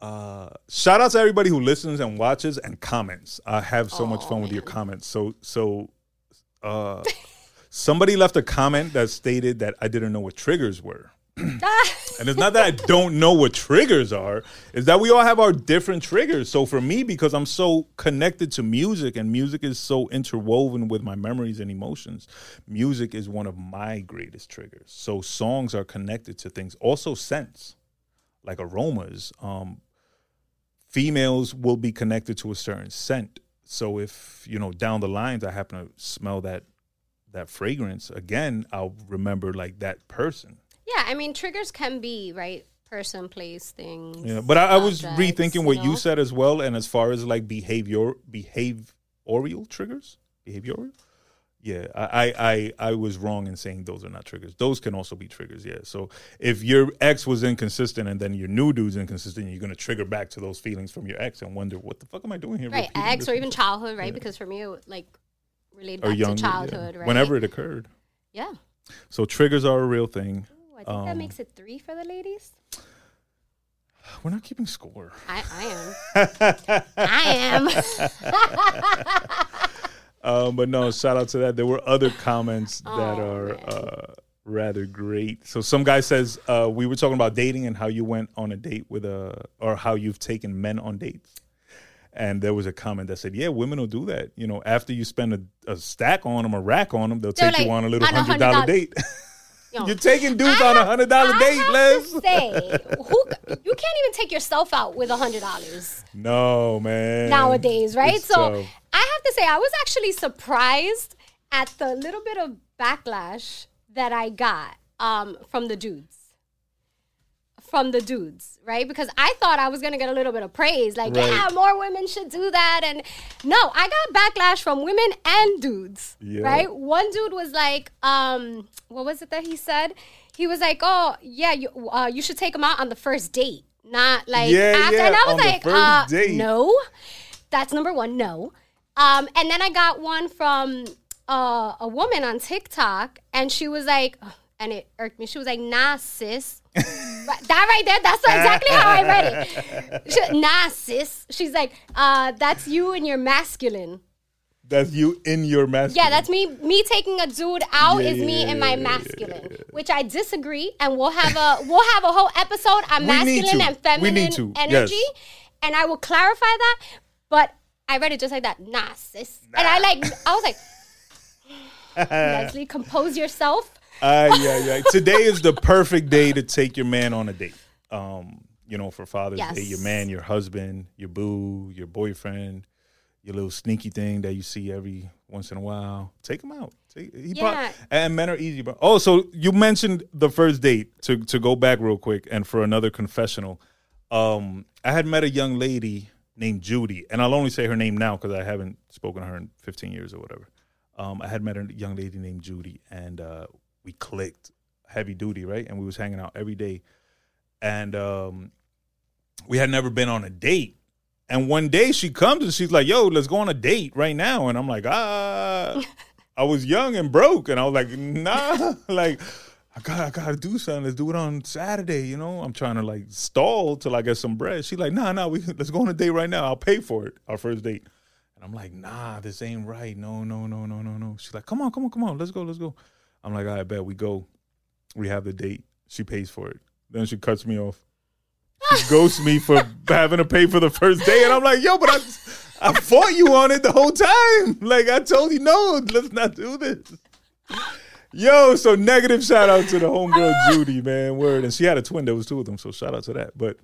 uh, shout out to everybody who listens and watches and comments. I have so much fun with your comments. So so, uh, somebody left a comment that stated that I didn't know what triggers were. And it's not that I (laughs) don't know what triggers are, is that we all have our different triggers. So for me, because I'm so connected to music and music is so interwoven with my memories and emotions, music is one of my greatest triggers. So songs are connected to things. Also scents, like aromas. Um, females will be connected to a certain scent. So if, you know, down the lines I happen to smell that that fragrance, again, I'll remember like that person. Yeah, I mean, triggers can be right person, place, things. Yeah, but I, I was objects, rethinking what you know? said as well, and as far as like behavior behavioral triggers, behavioral. Yeah, I, I I I was wrong in saying those are not triggers. Those can also be triggers. Yeah. So if your ex was inconsistent and then your new dude's inconsistent, you're gonna trigger back to those feelings from your ex and wonder what the fuck am I doing here? Right, ex or even childhood, right? Because for me, like related back young to childhood, yeah. right? whenever it occurred. Yeah. So triggers are a real thing. I think that Um, makes it three for the ladies. We're not keeping score. I, I am. (laughs) I am. (laughs) Um, but no, shout out to that. There were other comments that Oh, are uh, rather great. So some guy says uh, we were talking about dating and how you went on a date with a, or how you've taken men on dates. And there was a comment that said, "Yeah, women will do that. You know, after you spend a, a stack on them, a rack on them, they'll They're take you on a little hundred dollar $100 date. (laughs) Know, You're taking dudes I on a hundred dollar I date, have Les. to (laughs) say, who you can't even take yourself out with a hundred dollars No, man. nowadays, right? It's so tough. I have to say, I was actually surprised at the little bit of backlash that I got um, from the dudes. From the dudes, right? Because I thought I was gonna get a little bit of praise, like, Right. yeah, more women should do that. And no, I got backlash from women and dudes, Yeah. right? One dude was like, um, what was it that he said? He was like, oh, yeah, you, uh, you should take him out on the first date, not like Yeah, after. yeah, and I was like, uh, date. no. That's number one. No. Um, and then I got one from uh, a woman on TikTok, and she was like, ugh, and it irked me. She was like, "Nah, sis." That right there, that's (laughs) exactly how I read it. She, nah, sis. She's like, uh, "That's you and your masculine." That's you in your masculine. Yeah, that's me. Me taking a dude out Yeah, is me yeah, and my yeah, yeah, masculine, which I disagree. And we'll have a we'll have a whole episode on masculine and feminine energy, yes. and I will clarify that. But I read it just like that. Nah, sis. And I like I was like, (laughs) Leslie, compose yourself. Uh, yeah, yeah. Today is the perfect day to take your man on a date. Um, you know, for Father's Day, your man, your husband, your boo, your boyfriend, your little sneaky thing that you see every once in a while. Take him out. Take, he Yeah. and men are easy, bro. Oh, so you mentioned the first date. To to go back real quick and for another confessional, um, I had met a young lady named Judy, and I'll only say her name now because I haven't spoken to her in 15 years or whatever. Um, I had met a young lady named Judy, and uh, we clicked heavy duty, right? And we was hanging out every day, and um, we had never been on a date. And one day she comes and she's like, "Yo, let's go on a date right now." And I'm like, "Ah." (laughs) I was young and broke, and I was like, "Nah, (laughs) like." I got I gotta do something. Let's do it on Saturday. You know, I'm trying to like stall till I get some bread. She's like, nah, nah, we (laughs) let's go on a date right now. I'll pay for it. Our first date. And I'm like, nah, this ain't right. No, no, no, no, no, no. She's like, come on, come on, come on. Let's go, let's go. I'm like, I bet we go. We have the date. She pays for it. Then she cuts me off. She (laughs) ghosts me for having to pay for the first day. And I'm like, yo, but I I fought you on it the whole time. Like I told you, no, let's not do this. Yo, so negative shout out to the homegirl (laughs) Judy, man. Word. And she had a twin. There was two of them. So shout out to that. But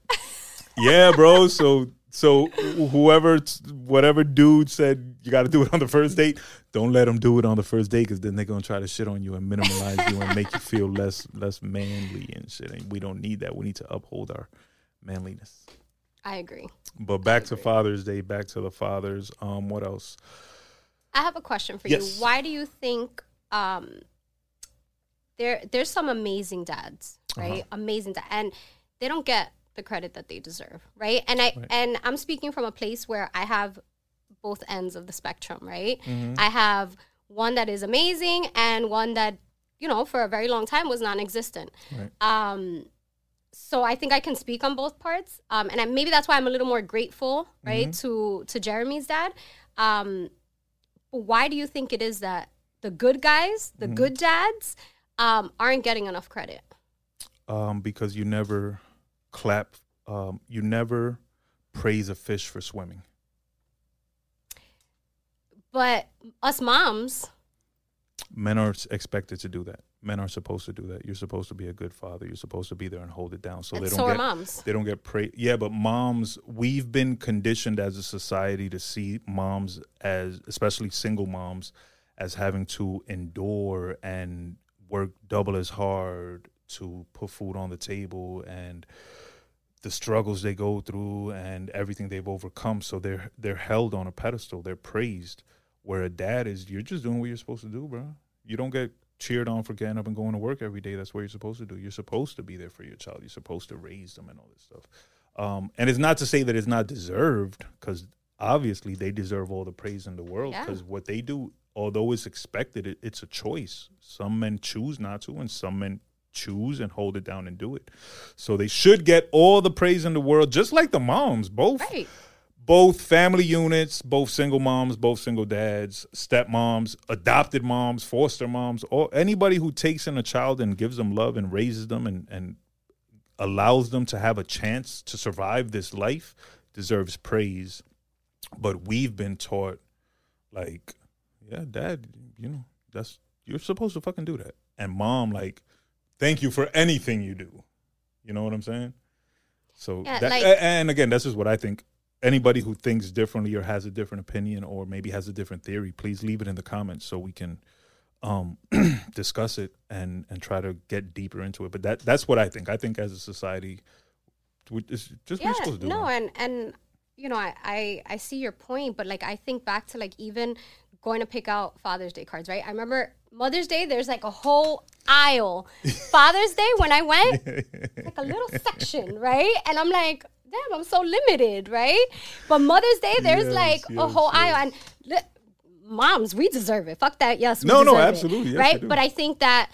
yeah, bro. So so whoever whatever dude said you got to do it on the first date, don't let them do it on the first date because then they're gonna try to shit on you and minimalize you and make you feel less less manly and shit. And we don't need that. We need to uphold our manliness. I agree. But back to Father's Day. Back to the fathers. Um, what else? I have a question for Yes. you. Why do you think um, there there's some amazing dads, right? Uh-huh. Amazing dad, and they don't get the credit that they deserve, right? And I Right. and I'm speaking from a place where I have both ends of the spectrum, right? Mm-hmm. I have one that is amazing and one that you know for a very long time was non-existent. Right. Um, so I think I can speak on both parts, um, and I, maybe that's why I'm a little more grateful, right, to to Jeremy's dad. Um, why do you think it is that the good guys, the good dads, um, aren't getting enough credit? um, because you never clap, um, you never praise a fish for swimming. But us moms, Men are expected to do that. Men are supposed to do that. You're supposed to be a good father. You're supposed to be there and hold it down, so and they don't are get moms. they don't get praised. Yeah, but moms, we've been conditioned as a society to see moms as, especially single moms, as having to endure and work double as hard to put food on the table and the struggles they go through and everything they've overcome. So they're they're held on a pedestal. They're praised. Where a dad is, you're just doing what you're supposed to do, bro. You don't get cheered on for getting up and going to work every day. That's what you're supposed to do. You're supposed to be there for your child. You're supposed to raise them and all this stuff. Um, and it's not to say that it's not deserved, because obviously they deserve all the praise in the world. Yeah. Because what they do, although it's expected, it, it's a choice. Some men choose not to, and some men choose and hold it down and do it. So they should get all the praise in the world, just like the moms, both Right. both family units, both single moms, both single dads, stepmoms, adopted moms, foster moms, or anybody who takes in a child and gives them love and raises them and, and allows them to have a chance to survive this life deserves praise. But we've been taught like, yeah, dad, you know, that's you're supposed to fucking do that. And mom, like, thank you for anything you do. You know what I'm saying? So Yeah, that, like- and again, that's just what I think. Anybody who thinks differently or has a different opinion or maybe has a different theory, please leave it in the comments so we can um, (clears throat) discuss it and and try to get deeper into it. But that that's what I think. I think as a society, we, it's just yeah you're supposed to do. no and and you know I, I i see your point but like i think back to like even going to pick out father's day cards right i remember mother's day there's like a whole aisle (laughs) father's day when i went (laughs) like a little section right and i'm like damn i'm so limited right but mother's day there's Yes, like a whole yes. aisle and li- moms we deserve it fuck that yes we No, no, it, absolutely, yes, right do. but i think that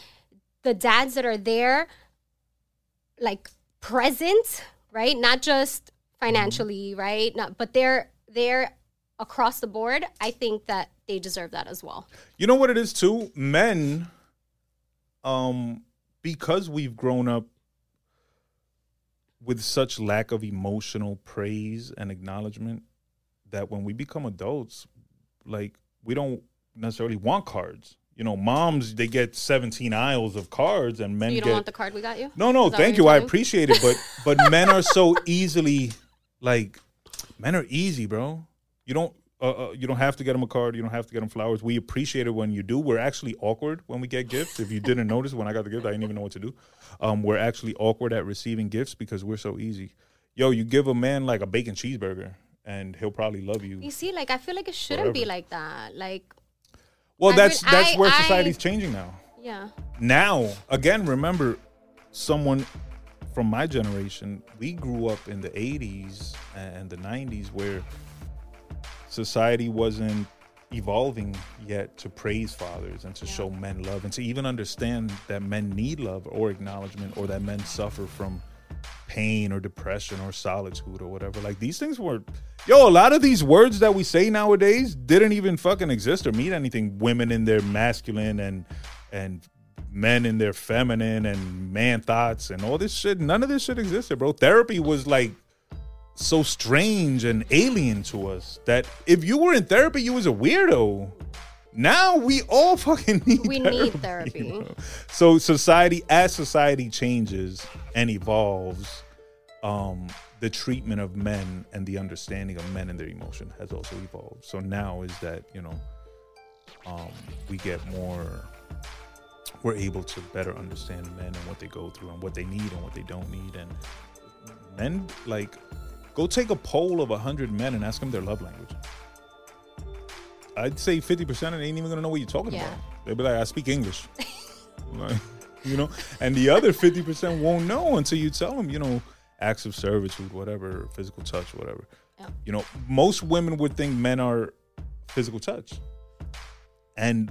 the dads that are there like present, right? Not just mm-hmm. financially, right? Not but they're they're across the board. I think that they deserve that as well. You know what it is too? Men, um, because we've grown up with such lack of emotional praise and acknowledgement that when we become adults, like we don't necessarily want cards. You know, moms they get 17 aisles of cards and men you don't want the card we got you? no, no, thank you. I appreciate it, but but men are so (laughs) easily like men are easy, bro. You don't uh, uh, you don't have to get them a card. You don't have to get them flowers. We appreciate it when you do. We're actually awkward when we get gifts. If you didn't notice, when I got the gift, I didn't even know what to do. Um, we're actually awkward at receiving gifts because we're so easy. Yo, you give a man like a bacon cheeseburger, and he'll probably love you. You see, like I feel like it shouldn't be like that. Like, Well, I that's re- that's I- where I- society's changing now. yeah. now again remember someone from my generation we grew up in the 80s and the 90s where society wasn't evolving yet to praise fathers and to Yeah. show men love and to even understand that men need love or acknowledgement or that men suffer from pain or depression or solitude or whatever. Like these things were yo a lot of these words that we say nowadays didn't even fucking exist or mean anything. Women in their masculine and and men in their feminine and man thoughts and all this shit. None of this shit existed bro. Therapy was like so strange and alien to us that if you were in therapy you was a weirdo. Now we all (laughs) fucking need We therapy, need therapy. (laughs) so society as society changes and evolves um the treatment of men and the understanding of men and their emotion has also evolved. So now is that you know um we get more we're able to better understand men and what they go through and what they need and what they don't need. And men like go take a poll of 100 men and ask them their love language. I'd say 50% of them ain't even gonna know what you're talking Yeah. about. They'll be like i speak english. (laughs) Like, you know? And the other 50% won't know until you tell them you know acts of servitude whatever physical touch whatever. You know most women would think men are physical touch. And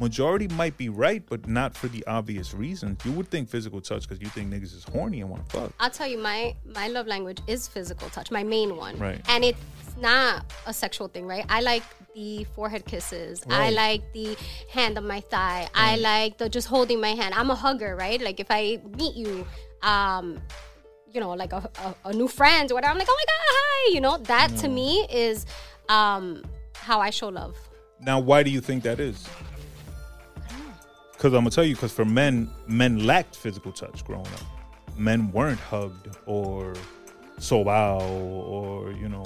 majority might be right, but not for the obvious reasons. You would think physical touch because you think niggas is horny and want to fuck. I'll tell you, my my love language is physical touch, my main one. Right. And it's not a sexual thing, right? I like the forehead kisses. I like the hand on my thigh. I like the just holding my hand. I'm a hugger, right? Like if I meet you, um, you know, like a, a, a new friend or whatever, I'm like, oh my god, hi. You know, that to me is um how I show love. Now, why do you think that is? Because I'm gonna tell you, because for men, men lacked physical touch growing up. Men weren't hugged or sobao or you know.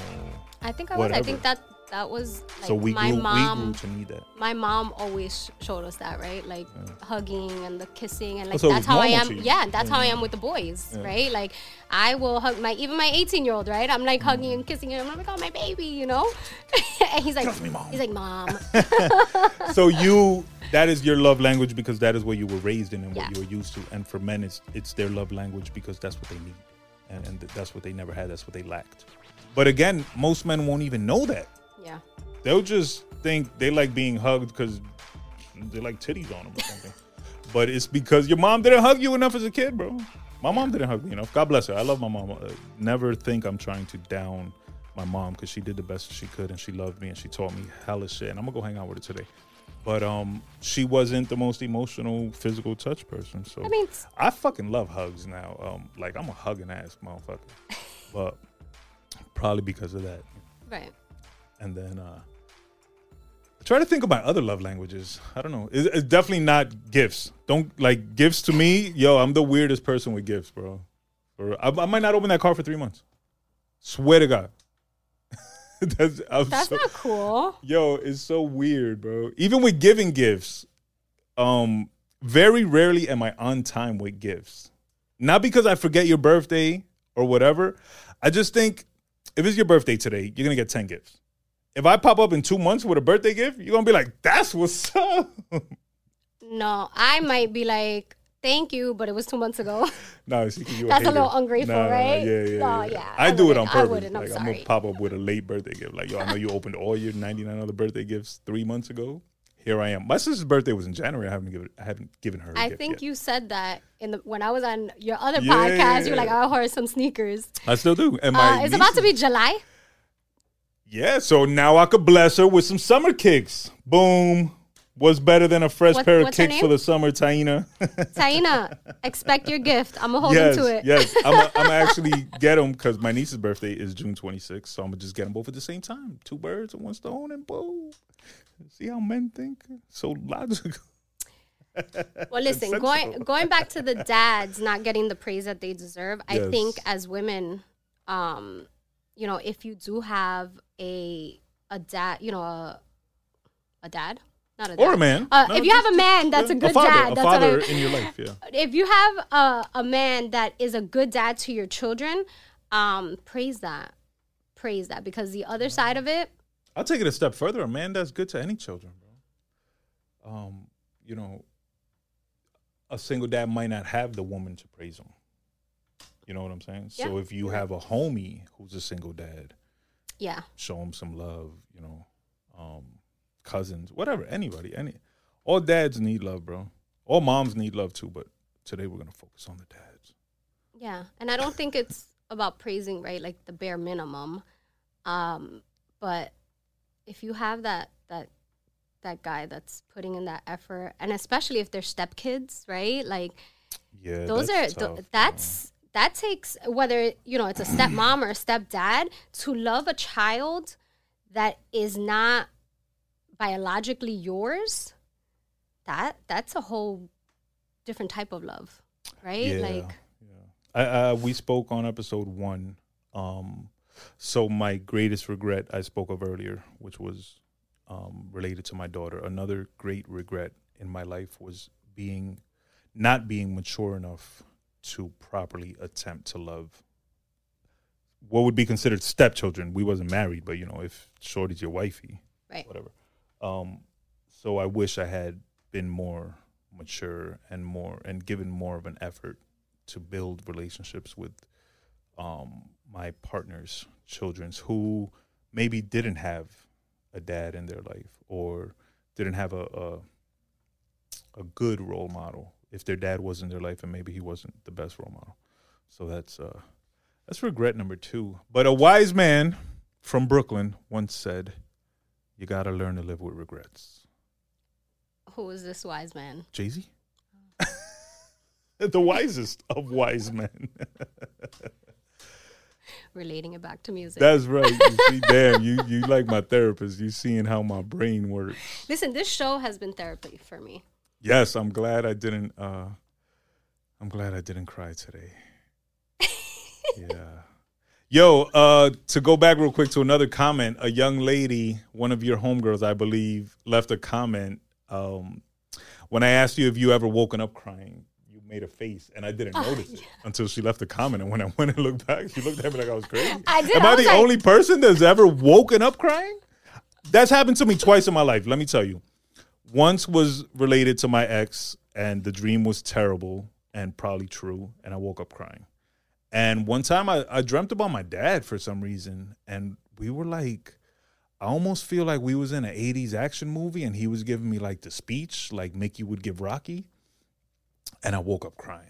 I think I was. I Whatever. think that that was like so we my grew, mom. we grew to need that. my mom always showed us that, right? Like hugging and the kissing, and like so that's how I am. Yeah, that's how I am with the boys, right? Like I will hug my even my 18 year old, right? I'm like hugging and kissing him. I'm like, oh my baby, you know. (laughs) and he's like, Trust me, Mom. he's like, mom. (laughs) so you that is your love language because that is what you were raised in and what you were used to and for men it's it's their love language because that's what they need and, and that's what they never had that's what they lacked but again most men won't even know that yeah, they'll just think they like being hugged because they like titties on them or something. (laughs) But it's because your mom didn't hug you enough as a kid bro. My mom didn't hug me enough. God bless her. I love my mom. Uh, never think i'm trying to down my mom because she did the best she could and she loved me and she taught me hella shit. And i'm gonna go hang out with her today. But um she wasn't the most emotional physical touch person. So I mean, I fucking love hugs now. Um, like I'm a hugging ass motherfucker, (laughs) but probably because of that. right. And then uh, I try to think about other love languages. I don't know. It's, it's definitely not gifts. Don't like gifts to me. Yo, I'm the weirdest person with gifts, bro. Or I, I might not open that car for three months. Swear to God. (laughs) That's, I'm That's so- not cool. Yo, it's so weird, bro. Even with giving gifts, um, very rarely am I on time with gifts. Not because I forget your birthday or whatever. I just think if it's your birthday today, you're gonna get 10 gifts. If I pop up in two months with a birthday gift, you're gonna be like, that's what's up. No, I might be like, thank you, but it was two months ago. (laughs) no, see, you That's a hater. little ungrateful, Nah, nah, nah, right? Yeah, yeah, No, yeah. yeah, I, I do it on. I purpose. wouldn't. I'm like I'm gonna pop up with a late birthday gift. Like, yo, I know you opened all your 99 other birthday gifts three months ago. Here I am. My sister's birthday was in January. I haven't given I haven't given her. a I think yet. you said that in the when I was on your other Yeah, podcast. You were like, I heard some sneakers. I still do. And my Uh, it's about to be July. Yeah, so now I could bless her with some summer kicks. Boom. What's better than a fresh What- pair of kicks for the summer, Taina? (laughs) Taina, expect your gift. I'm gonna hold yes, to it. yes. I'm gonna (laughs) actually get them because my niece's birthday is June 26th. So I'm gonna just get them both at the same time. Two birds with one stone, and boom. See how men think? So logical. Well, (laughs) listen, going going back to the dads not getting the praise that they deserve, I think as women, um, you know, if you do have a a dad, you know, a a dad, not a dad. Or a man. Uh, No, if you have a man that's a good father, dad, a that's I- father in your life, yeah. (laughs) if you have a, a man that is a good dad to your children, um, praise that. Praise that because the other side of it, I'll take it a step further. A man that's good to any children, bro. Um, you know, a single dad might not have the woman to praise him. You know what I'm saying? So if you have a homie who's a single dad, yeah, show him some love. You know, um, cousins, whatever, anybody, any, all dads need love, bro. All moms need love too. But today we're gonna focus on the dads. yeah. And I don't think it's about praising, right? Like the bare minimum. Um, but if you have that that that guy that's putting in that effort, and especially if they're stepkids, right? Like Yeah, those are that's th- tough, bro. that's that takes whether you know it's a stepmom or a stepdad to love a child that is not biologically yours that that's a whole different type of love right Yeah, like yeah. I, uh, we spoke on episode one. Um, so my greatest regret I spoke of earlier, which was um, related to my daughter. Another great regret in my life was being not being mature enough to properly attempt to love what would be considered stepchildren. We wasn't married, but you know, if Shorty's your wifey, right whatever. Um, so I wish I had been more mature and more and given more of an effort to build relationships with um, my partner's children's who maybe didn't have a dad in their life or didn't have a, a a good role model if their dad was in their life and maybe he wasn't the best role model. So that's uh that's regret number 2. But a wise man from Brooklyn once said, "You got to learn to live with regrets." Who is this wise man? Jay-Z? (laughs) the wisest of wise men. (laughs) Relating it back to music. That's right. You see, (laughs) damn, you you like my therapist. You seeing how my brain works. Listen, this show has been therapy for me. Yes, I'm glad I didn't. uh I'm glad I didn't cry today. (laughs) yeah. Yo, uh, to go back real quick to another comment, a young lady, one of your homegirls, I believe, left a comment. Um, when I asked you if you ever woken up crying, you made a face, and I didn't (laughs) Oh, notice it until she left the comment. And when I (laughs) went and looked back, she looked at me like I was crazy. I did. Am I I the like- only person that's ever woken up crying? That's happened to me twice in my life. Let me tell you. Once was related to my ex, and the dream was terrible and probably true, and I woke up crying. And one time I, I dreamt about my dad for some reason, and we were like, I almost feel like we was in an 80s action movie, and he was giving me like the speech like Mickey would give Rocky. And I woke up crying.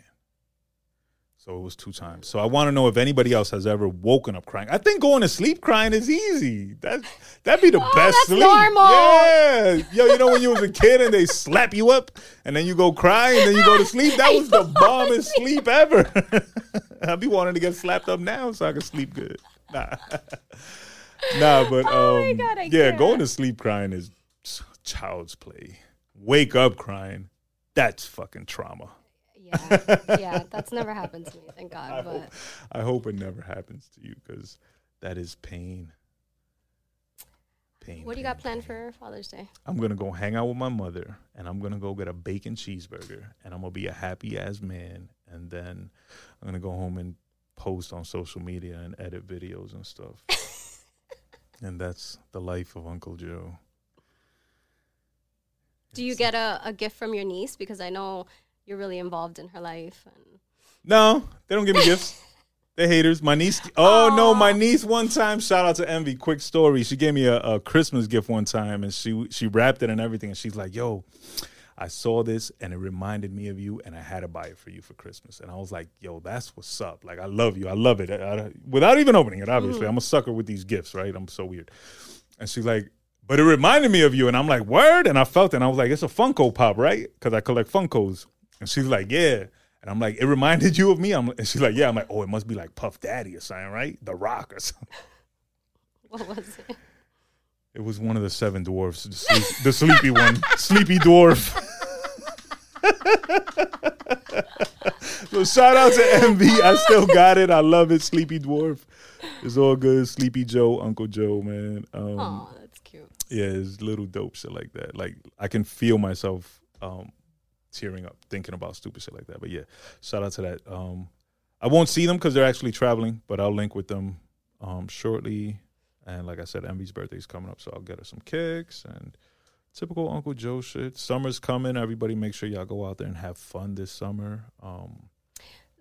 So it was two times. So I want to know if anybody else has ever woken up crying. I think going to sleep crying is easy. That that'd be the Oh, best that's sleep. normal. Yeah. Yo, you know when you was a kid and they slap you up and then you go cry and then you go to sleep? That was the (laughs) bombest sleep ever. (laughs) I'd be wanting to get slapped up now so I can sleep good. (laughs) Nah. nah, but um, Oh God, yeah, can't. going to sleep crying is child's play. Wake up crying, that's fucking trauma. Yeah, yeah, that's never happened to me, thank (laughs) I God. But hope, I hope it never happens to you because that is pain. Pain. what do you pain, got planned pain. for Father's Day? I'm gonna go hang out with my mother, and I'm gonna go get a bacon cheeseburger, and I'm gonna be a happy ass man, and then I'm gonna go home and post on social media and edit videos and stuff. (laughs) and that's the life of Uncle Joe. Do you get a, a gift from your niece? Because I know you're really involved in her life. And No, they don't give me gifts. (laughs) They haters. My niece. Oh no, my niece. One time, shout out to Envy. Quick story. She gave me a, a Christmas gift one time, and she she wrapped it and everything. And she's like, "Yo, I saw this, and it reminded me of you, and I had to buy it for you for Christmas." And I was like, "Yo, that's what's up. Like, I love you. I love it." I- I- without even opening it, obviously, mm. I'm a sucker with these gifts, right? I'm so weird. And she's like, "But it reminded me of you," and I'm like, "Word!" And I felt it, and I was like, "It's a Funko Pop, right?" Because I collect Funkos. And she's like, "Yeah." And I'm like, "It reminded you of me." I'm, and she's like, "Yeah." I'm like, "Oh, it must be like Puff Daddy or something, right? The Rock or something." (laughs) what was it? It was one of the seven dwarfs, the, sleep, the sleepy one, (laughs) sleepy dwarf. (laughs) so shout out to Envy. I still got it. I love it. Sleepy dwarf. It's all good. Sleepy Joe, Uncle Joe, man. Um, Oh, that's cute. yeah, it's little dope shit like that. Like I can feel myself um tearing up thinking about stupid shit like that. But yeah, shout out to that. Um I won't see them because they're actually traveling, but I'll link with them um shortly. And like I said, Envy's birthday is coming up, so I'll get her some kicks and typical Uncle Joe shit. Summer's coming. Everybody make sure y'all go out there and have fun this summer. Um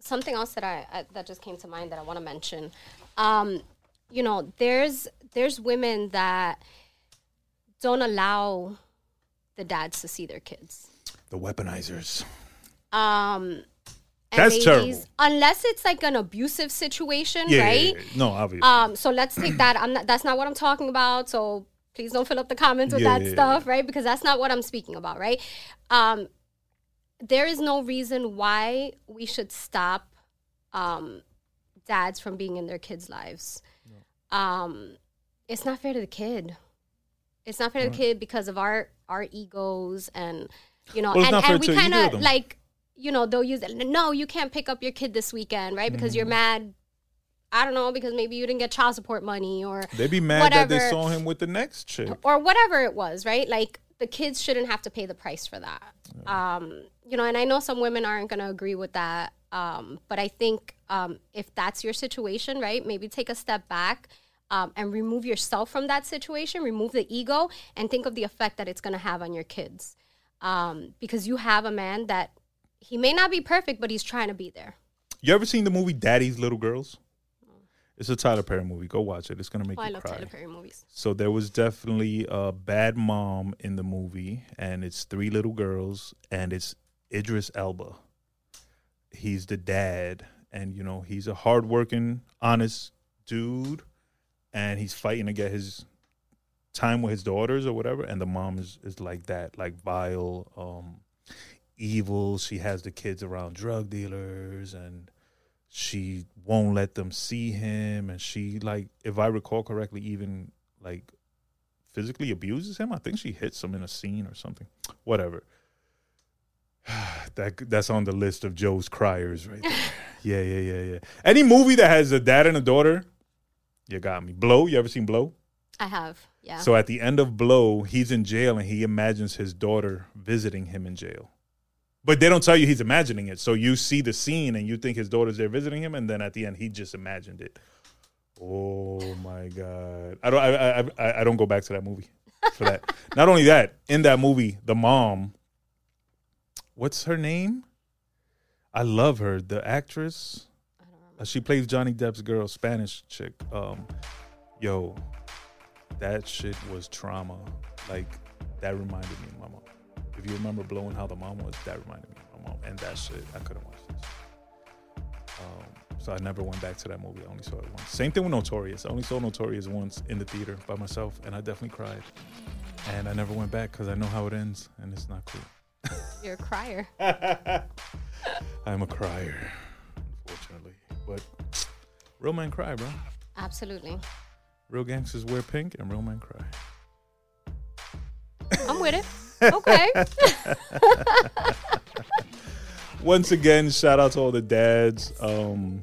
Something else that I, I that just came to mind that I want to mention. Um, you know, there's there's women that don't allow the dads to see their kids. The weaponizers. Um, That's terrible. Unless it's like an abusive situation, Yeah, right? yeah, yeah. no, obviously. Um, so let's take that. I'm not. That's not what I'm talking about. So please don't fill up the comments with that stuff, right? Because that's not what I'm speaking about, right? Um, there is no reason why we should stop um, dads from being in their kids' lives. Um, it's not fair to the kid. It's not fair to the kid because of our our egos and you know, Well, and, and we kind of like you know they'll use it. No, you can't pick up your kid this weekend, right? Because you're mad. I don't know because maybe you didn't get child support money or they'd be mad that they saw him with the next chick. or whatever it was, right? Like the kids shouldn't have to pay the price for that. Um, you know, and I know some women aren't going to agree with that. Um, but I think um, if that's your situation, right, maybe take a step back um, and remove yourself from that situation, remove the ego, and think of the effect that it's going to have on your kids. Um, because you have a man that he may not be perfect, but he's trying to be there. You ever seen the movie Daddy's Little Girls? It's a Tyler Perry movie. Go watch it. It's gonna make Oh, I you love cry. Tyler Perry movies. So there was definitely a bad mom in the movie, and it's three little girls, and it's Idris Elba. He's the dad, and you know he's a hardworking, honest dude, and he's fighting to get his time with his daughters or whatever. And the mom is is like that, like vile, um, evil. She has the kids around drug dealers and she won't let them see him and she like if i recall correctly even like physically abuses him. I think she hits him in a scene or something. Whatever. (sighs) That that's on the list of joe's criers right there. (laughs) Yeah yeah yeah yeah. Any movie that has a dad and a daughter you got me. Blow? You ever seen blow I have. Yeah. so at the end of blow he's in jail and he imagines his daughter visiting him in jail but they don't tell you he's imagining it. So you see the scene and you think his daughter's there visiting him, and then at the end he just imagined it. Oh my god! I don't. I I, I, I don't go back to that movie for that. (laughs) Not only that, in that movie, the mom. What's her name? I love her. The actress. I don't remember. Uh, She plays Johnny Depp's girl, Spanish chick. Um, yo, that shit was trauma. Like that reminded me of my mom. If you remember blowing how the mom was, that reminded me of my mom. And that shit, I couldn't watch this. Um, so I never went back to that movie. I only saw it once. Same thing with Notorious. I only saw Notorious once in the theater by myself, and I definitely cried. And I never went back because I know how it ends, and it's not cool. (laughs) You're a crier. (laughs) I'm a crier, unfortunately. But real men cry, bro. Absolutely. Real gangsters wear pink, and real men cry. I'm with it. (laughs) Okay. (laughs) Once again, shout out to all the dads. Um,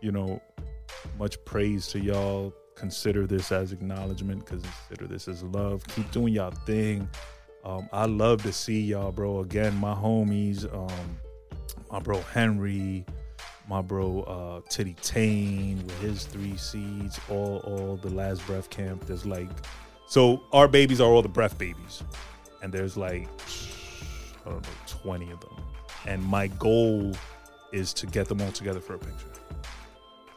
you know, much praise to y'all. Consider this as acknowledgement because consider this as love. Keep doing y'all thing. Um, I love to see y'all, bro. Again, my homies, um, my bro Henry, my bro uh Titty Tane with his three seeds, all all the last breath camp. There's like so our babies are all the breath babies. And there's like I don't know, 20 of them. And my goal is to get them all together for a picture.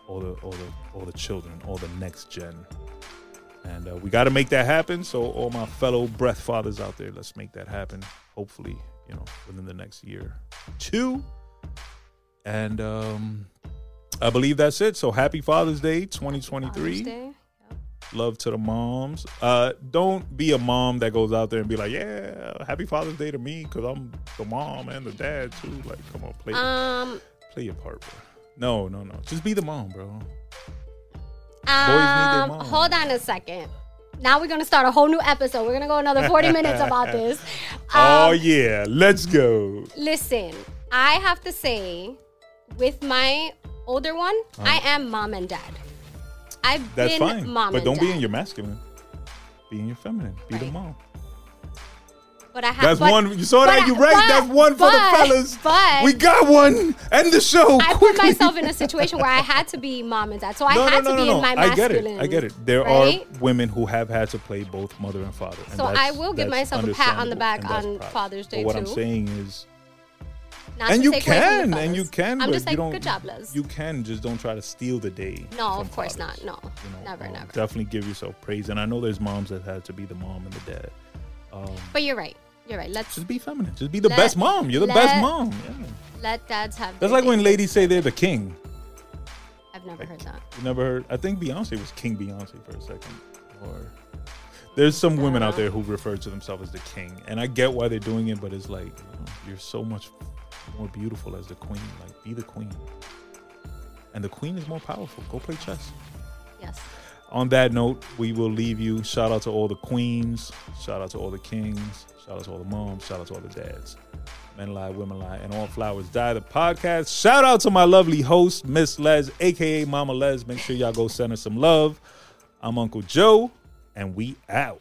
All the all the all the children, all the next gen. And uh, we got to make that happen. So all my fellow breath fathers out there, let's make that happen. Hopefully, you know, within the next year, two. And um, I believe that's it. So happy Father's Day, 2023 Father's Day. love to the moms. Uh, don't be a mom that goes out there and be like, "Yeah, happy Father's Day to me," because I'm the mom and the dad too. Like, come on, play Um, play your part, bro. No, no, no. Just be the mom, bro. their um, mom. hold on a second. Now we're gonna start a whole new episode. We're gonna go another 40 (laughs) minutes about this. oh Um, yeah, let's go. Listen, I have to say, with my older one, I am mom and dad. I've Uh-huh. That's been fine, mom but don't be in your masculine. Be in your feminine. Be the mom. But I have. That's but- one. You saw that? but- You right. but- That's one for the fellas. But we got one. End the show I put quickly. myself in a (laughs) situation where I had to be mom and dad, so I no, had no, no, to be in my no. I get masculine. it. I get it. There right? are women who have had to play both mother and father. and So I will give myself a pat on the back on. Father's Day But what I'm too. saying is, Not and you take away from the can, and you can. I'm but just you like, don't, good job, Les. You can just don't try to steal the day. No, of course fathers. not. No, You know, never, um, never. Definitely give yourself praise, and I know there's moms that have to be the mom and the dad. Um, But you're right. You're right. Let's just be feminine. Just be the Let- best mom. You're the let- best mom. Yeah. let dads have. That's like when ladies say they're the king. I've never heard that. You never heard? I think Beyonce was King Beyonce for a second. Or there's some women out there who refer to themselves as the king, and I get why they're doing it, but it's like you know, you're so much more beautiful as the queen. Like be the queen, and the queen is more powerful. Go play chess. Yes. On that note, we will leave you. Shout out to all the queens. Shout out to all the kings. Shout out to all the moms. Shout out to all the dads. Men lie, women lie, and all flowers die. The podcast. Shout out to my lovely host, Miss Les, aka Mama Les. Make sure y'all go send her some love. I'm Uncle Joe, and we out.